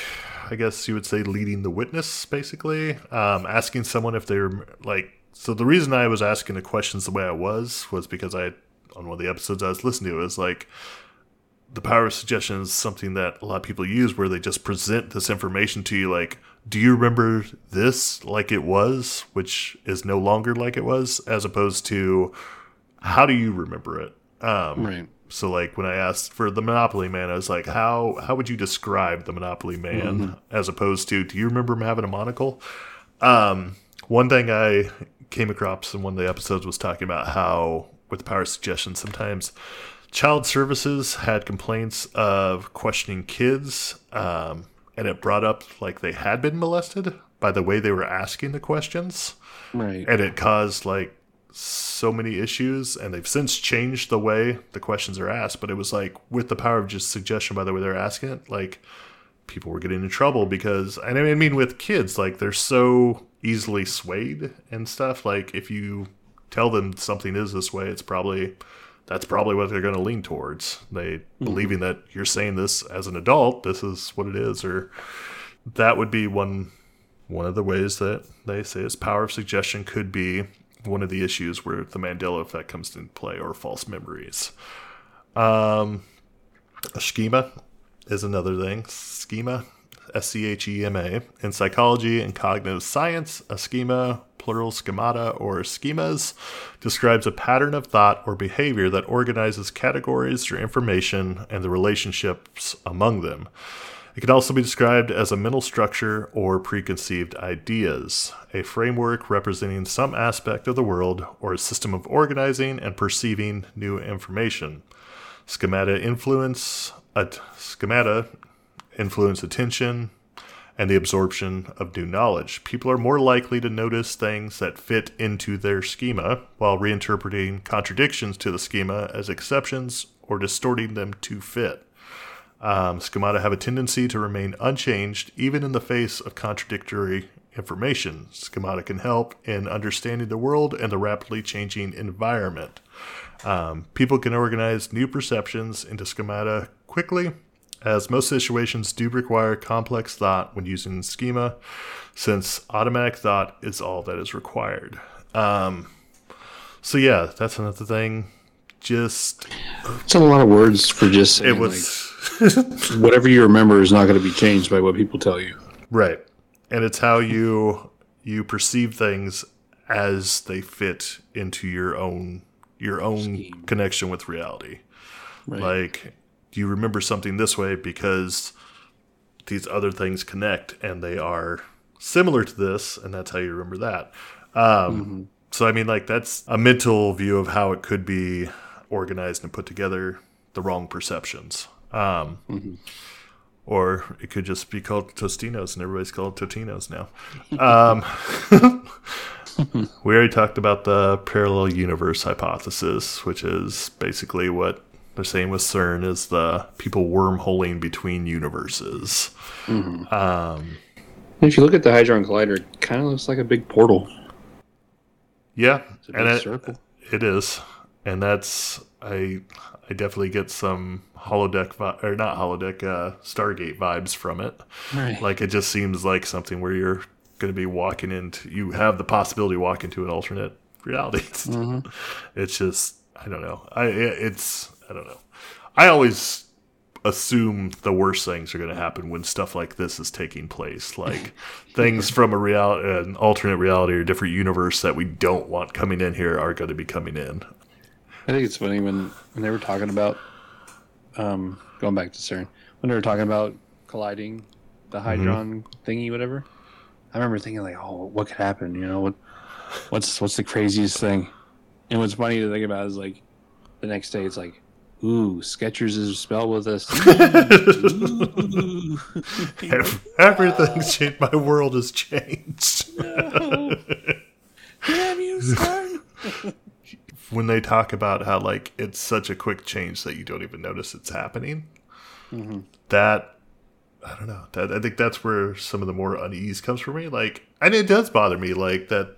I guess you would say leading the witness, basically, um, asking someone if they're like so the reason I was asking the questions the way I was was because I on one of the episodes I was listening to it was like the power of suggestion is something that a lot of people use where they just present this information to you like do you remember this like it was which is no longer like it was? as opposed to how do you remember it? Um, right. so like when i asked for the monopoly man i was like how how would you describe the monopoly man mm-hmm. as opposed to do you remember him having a monocle? Um, one thing i came across in one of the episodes was talking about how with power of suggestion sometimes child services had complaints of questioning kids um, and it brought up like they had been molested by the way they were asking the questions. Right. And it caused like so many issues and they've since changed the way the questions are asked. But it was like with the power of just suggestion by the way they're asking it like people were getting in trouble because and i mean with kids like they're so easily swayed and stuff. Like if you tell them something is this way, it's probably that's probably what they're going to lean towards. They mm-hmm. believing that you're saying this as an adult, this is what it is, or that would be one one of the ways that they say is power of suggestion could be one of the issues where the Mandela effect comes into play or false memories. Um, a schema is another thing. Schema, S C H E M A. In psychology and cognitive science, a schema, plural schemata or schemas, describes a pattern of thought or behavior that organizes categories or information and the relationships among them. It can also be described as a mental structure or preconceived ideas, a framework representing some aspect of the world or a system of organizing and perceiving new information. Schemata influence schemata influence attention and the absorption of new knowledge. People are more likely to notice things that fit into their schema while reinterpreting contradictions to the schema as exceptions or distorting them to fit. Um, schemata have a tendency to remain unchanged even in the face of contradictory information. Schemata can help in understanding the world and the rapidly changing environment. Um, people can organize new perceptions into schemata quickly, as most situations do require complex thought when using schema, since automatic thought is all that is required. Um, so, yeah, that's another thing. Just. It's a lot of words for just it was. Like whatever you remember is not going to be changed by what people tell you. Right. And it's how you you perceive things as they fit into your own your own Scheme. connection with reality. Right. Like you remember something this way because these other things connect and they are similar to this and that's how you remember that. Um, mm-hmm. so I mean like that's a mental view of how it could be organized and put together the wrong perceptions. Um, mm-hmm. Or it could just be called Tostinos, and everybody's called Totinos now. Um, we already talked about the parallel universe hypothesis, which is basically what they're saying with CERN is the people wormholing between universes. Mm-hmm. Um, if you look at the Hadron Collider, it kind of looks like a big portal. Yeah, it's and it, circle. it is, and that's I I definitely get some holodeck vi- or not holodeck uh, Stargate vibes from it. Right. Like it just seems like something where you're going to be walking into you have the possibility to walk into an alternate reality. Mm-hmm. It's just I don't know. I it's I don't know. I always assume the worst things are going to happen when stuff like this is taking place like things from a reality an alternate reality or different universe that we don't want coming in here are going to be coming in I think it's funny when, when they were talking about um, going back to CERN when they were talking about colliding the mm-hmm. mm-hmm. thingy, whatever. I remember thinking like, oh, what could happen? You know, what what's what's the craziest thing? And what's funny to think about is like the next day, it's like, ooh, Skechers is spelled with us. Everything's changed. My world has changed. No. Damn you, CERN when they talk about how like it's such a quick change that you don't even notice it's happening. Mm-hmm. That I don't know. That I think that's where some of the more unease comes for me. Like, and it does bother me, like that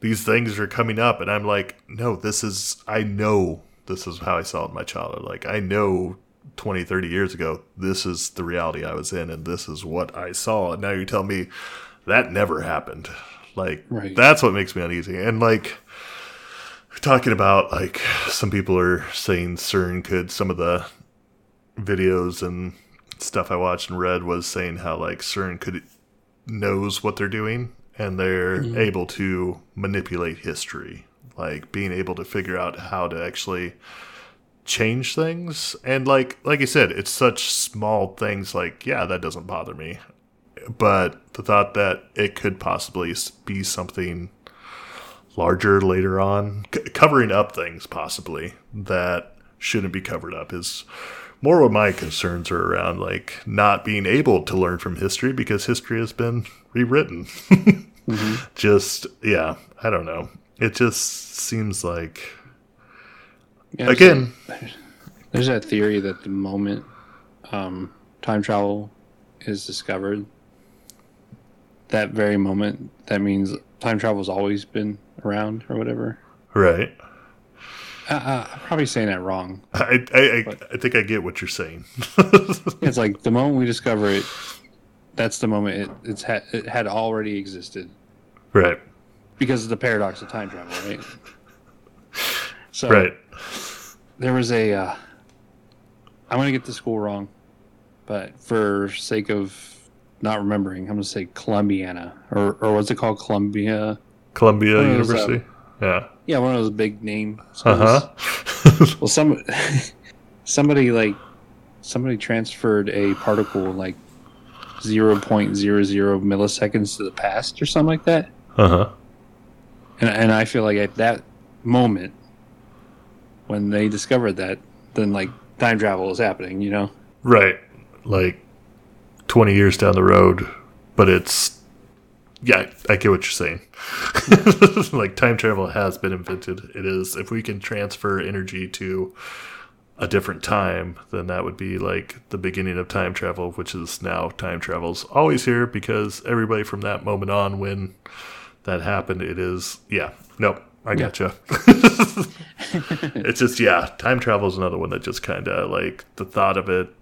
these things are coming up, and I'm like, no, this is. I know this is how I saw it in my childhood. Like, I know 20, 30 years ago, this is the reality I was in, and this is what I saw. And now you tell me that never happened. Like, right. that's what makes me uneasy. And like talking about like some people are saying CERN could some of the videos and stuff I watched and read was saying how like CERN could knows what they're doing and they're mm-hmm. able to manipulate history, like being able to figure out how to actually change things and like like I said, it's such small things like yeah, that doesn't bother me. But the thought that it could possibly be something larger later on, C- covering up things possibly that shouldn't be covered up is more what my concerns are around like not being able to learn from history because history has been rewritten. mm-hmm. Just yeah, I don't know. It just seems like yeah, again there's that theory that the moment um, time travel is discovered that very moment, that means time travel's always been around or whatever. Right. Uh, uh, I'm probably saying that wrong. I I, I, I think I get what you're saying. It's like the moment we discover it, that's the moment it, it's ha- it had already existed right. Because of the paradox of time travel, right? So Right. there was a. Uh, I'm gonna get the school wrong, but for sake of not remembering, I'm gonna say Columbiana or or what's it called, Columbia? Columbia One of those, University. yeah. Yeah, one of those big name. Uh huh. Well, some somebody like somebody transferred a particle like 0.00 milliseconds to the past or something like that. uh huh. And and I feel like at that moment when they discovered that, then like time travel is happening, you know? Right. Like 20 years down the road, but it's. Yeah, I get what you're saying. like, time travel has been invented. It is. If we can transfer energy to a different time, then that would be like the beginning of time travel, which is now time travel's always here because everybody from that moment on when that happened, it is. Yeah. Nope. I gotcha. it's just yeah, time travel is another one that just kind of like the thought of it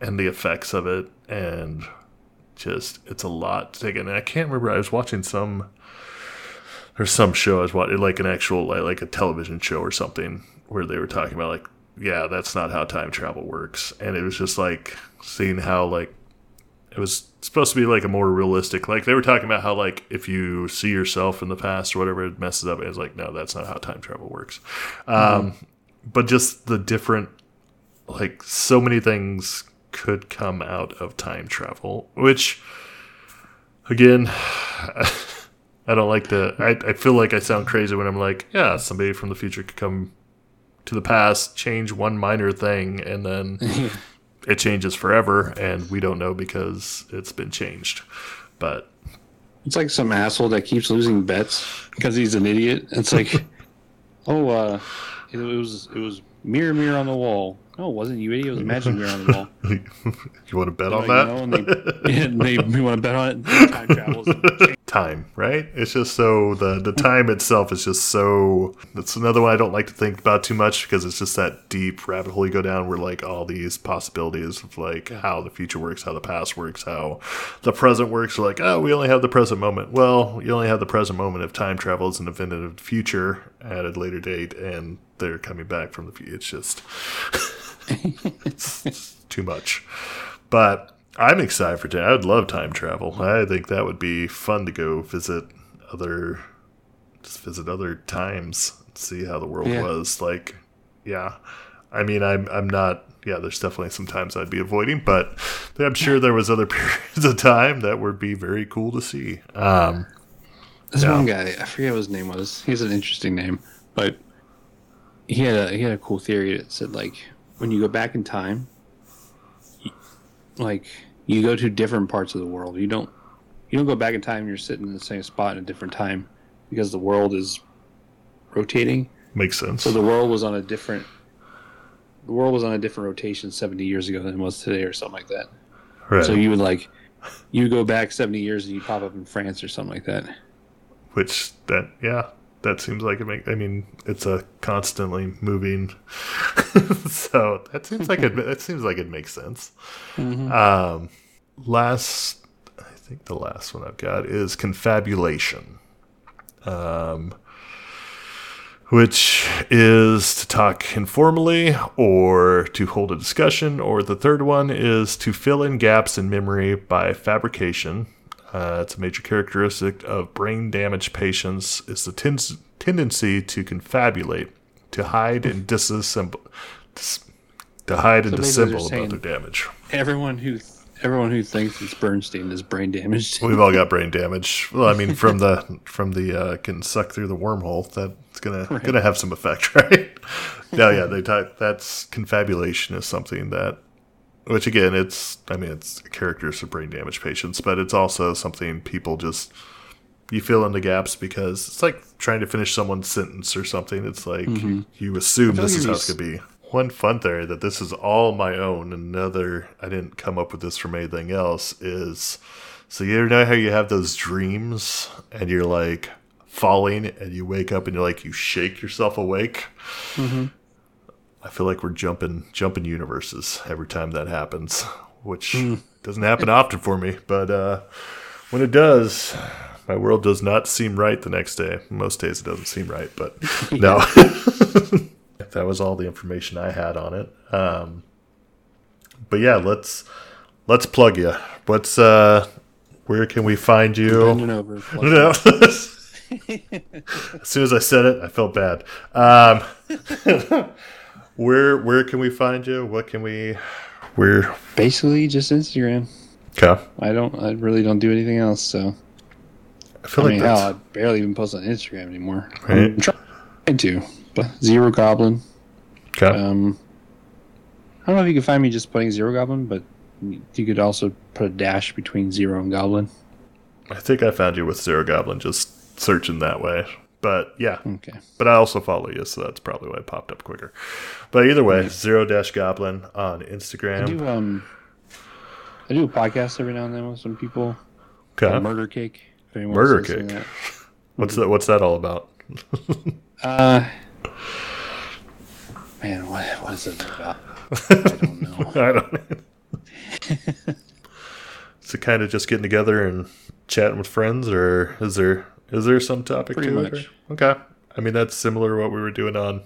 and the effects of it and just it's a lot to take in. And I can't remember. I was watching some there's some show I was watching like an actual like, like a television show or something where they were talking about like yeah, that's not how time travel works. And it was just like seeing how like it was supposed to be like a more realistic like they were talking about how like if you see yourself in the past or whatever it messes up and it's like no that's not how time travel works. Um but just the different like so many things could come out of time travel which again i don't like to I, I feel like i sound crazy when i'm like yeah somebody from the future could come to the past change one minor thing and then it changes forever and we don't know because it's been changed but It's like some asshole that keeps losing bets because he's an idiot. It's like, oh, uh, it was it was mirror mirror on the wall. No, it wasn't you idiot. It was magic mirror on the wall. you want to bet You on that you know, and they, and they, we want to bet on it. Time travels. Time right? It's just so the the time itself is just so that's another one i don't like to think about too much because it's just that deep rabbit hole you go down where like all these possibilities of like how the future works how the past works how the present works like oh we only have the present moment. Well you only have the present moment if time travel is an event of the future at a later date and they're coming back from the future it's just it's, it's too much. But I'm excited for time. I would love time travel. I think that would be fun to go visit other, just visit other times, see how the world Yeah. was. Like, yeah. I mean, I'm I'm not. Yeah, there's definitely some times I'd be avoiding, but I'm sure there was other periods of time that would be very cool to see. Um, This Yeah. one guy, I forget what his name was. He has an interesting name, but he had a he had a cool theory that said like when you go back in time, like you go to different parts of the world. You don't you don't go back in time. You're sitting in the same spot in a different time because the world is rotating. makes sense. So the world was on a different the world was on a different rotation 70 years ago than it was today or something like that. right. So you would like you go back 70 years and you pop up in France or something like that. which that yeah that seems like it make i mean it's a constantly moving so that seems like it that seems like it makes sense um last i think the last one i've got is confabulation um which is to talk informally or to hold a discussion, or the third one is to fill in gaps in memory by fabrication. Uh, it's a major characteristic of brain damaged patients is the ten- tendency to confabulate, to hide and disassemble, dis- to hide and So basically they're dissemble about saying- their damage. Everyone who everyone who thinks it's Berenstein is brain damaged. We've all got brain damage. Well, I mean, from the from the uh, can suck through the wormhole. That's gonna Right. gonna have some effect, right? no, yeah, they talk. That's confabulation is something that, which again, it's. I mean, it's characters of brain damage patients, but it's also something people just you fill in the gaps because it's like trying to finish someone's sentence or something. It's like you assume Mm-hmm. this is how it's gonna be. One fun theory that this is all my own. Another, I didn't come up with this from anything else. Is So you know how you have those dreams and you're like falling and you wake up and you're like you shake yourself awake. Mm-hmm. I feel like we're jumping jumping universes every time that happens, which Mm. doesn't happen often for me, but uh, when it does, my world does not seem right the next day. Most days it doesn't seem right, but no. that was all the information I had on it. Um, but yeah, let's let's plug you. What's uh, where can we find you? Over. No. as soon as I said it, I felt bad. Um, where where can we find you? What can we? Where? Basically, just Instagram. Okay. I don't. I really don't do anything else. So I feel I like mean, hell, I barely even post on Instagram anymore. Right. I'm trying to, but Zero Goblin. okay. Um, I don't know if you can find me just putting Zero Goblin, but you could also put a dash between Zero and Goblin. I think I found you with Zero Goblin, just searching that way. But yeah, Okay. but I also follow you, so that's probably why it popped up quicker. But either way, Zero Dash Goblin on I Instagram. do um, I do a podcast every now and then with some people. Okay. Murder Cake. Murder wants to listen to Cake. What's that? What's that all about? that. Uh, man, what what is it about? I don't know. I don't. Is it kind of just getting together and chatting with friends, or is there is there some topic Pretty to much. it? or- Okay. I mean, that's similar to what we were doing on.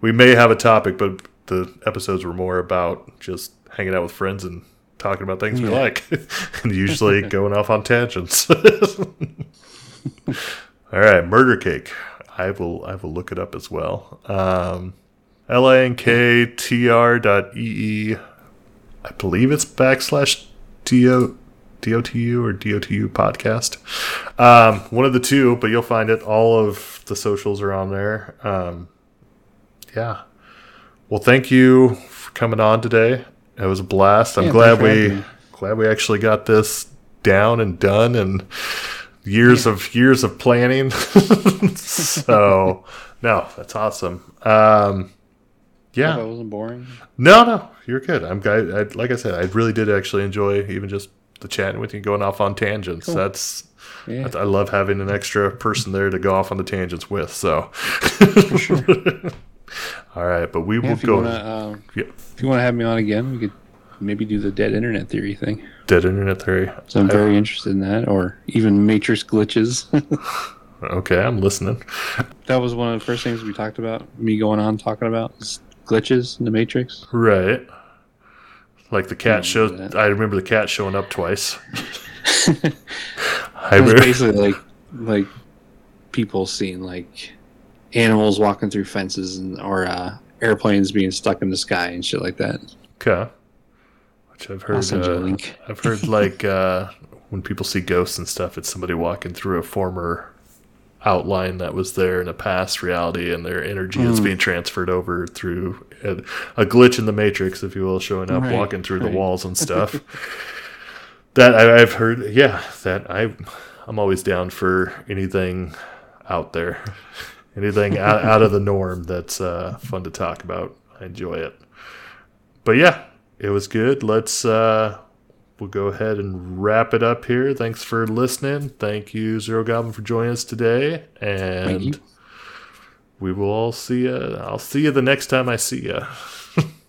We may have a topic, but the episodes were more about just hanging out with friends and talking about things we like, and usually going off on tangents. All right, murder cake. I will I will look it up as well. Um, L A N K T R dot E E. I believe it's backslash D O D O T U or D O T U podcast. Um, one of the two, but you'll find it. All of the socials are on there. Um, yeah. Well, thank you for coming on today. It was a blast. I'm Yeah, glad thanks for having we glad we actually got this down and done and years of years of planning. so no, that's awesome. Um, yeah. I wasn't boring. No, no, you're good. I'm glad. I, like I said, I really did actually enjoy even just the chatting with you, going off on tangents. Cool. That's Yeah. I love having an extra person there to go off on the tangents with. So, sure. all right, but we Yeah, will go. wanna, um, Yeah. if you want to have me on again, we could maybe do the dead internet theory thing. Dead internet theory. So I'm very interested in that, or even matrix glitches. Okay, I'm listening. that was one of the first things we talked about. Me going on talking about glitches in the matrix. Right. Like the cat show, that. I remember the cat showing up twice. I It was basically like like people seeing like animals walking through fences and or uh, airplanes being stuck in the sky and shit like that. okay. Which I've heard. I'll send you a uh, link. I've heard like uh, when people see ghosts and stuff, it's somebody walking through a former outline that was there in a past reality, and their energy is Mm. being transferred over through a, a glitch in the matrix, if you will, showing up, Right, walking through the walls and stuff. that I, I've heard, yeah. That I, I'm always down for anything out there, anything out, out of the norm that's uh, fun to talk about. I enjoy it. But yeah, it was good. Let's uh we'll go ahead and wrap it up here. Thanks for listening. Thank you, Zero Goblin, for joining us today. And we will all see you. I'll see you the next time I see you.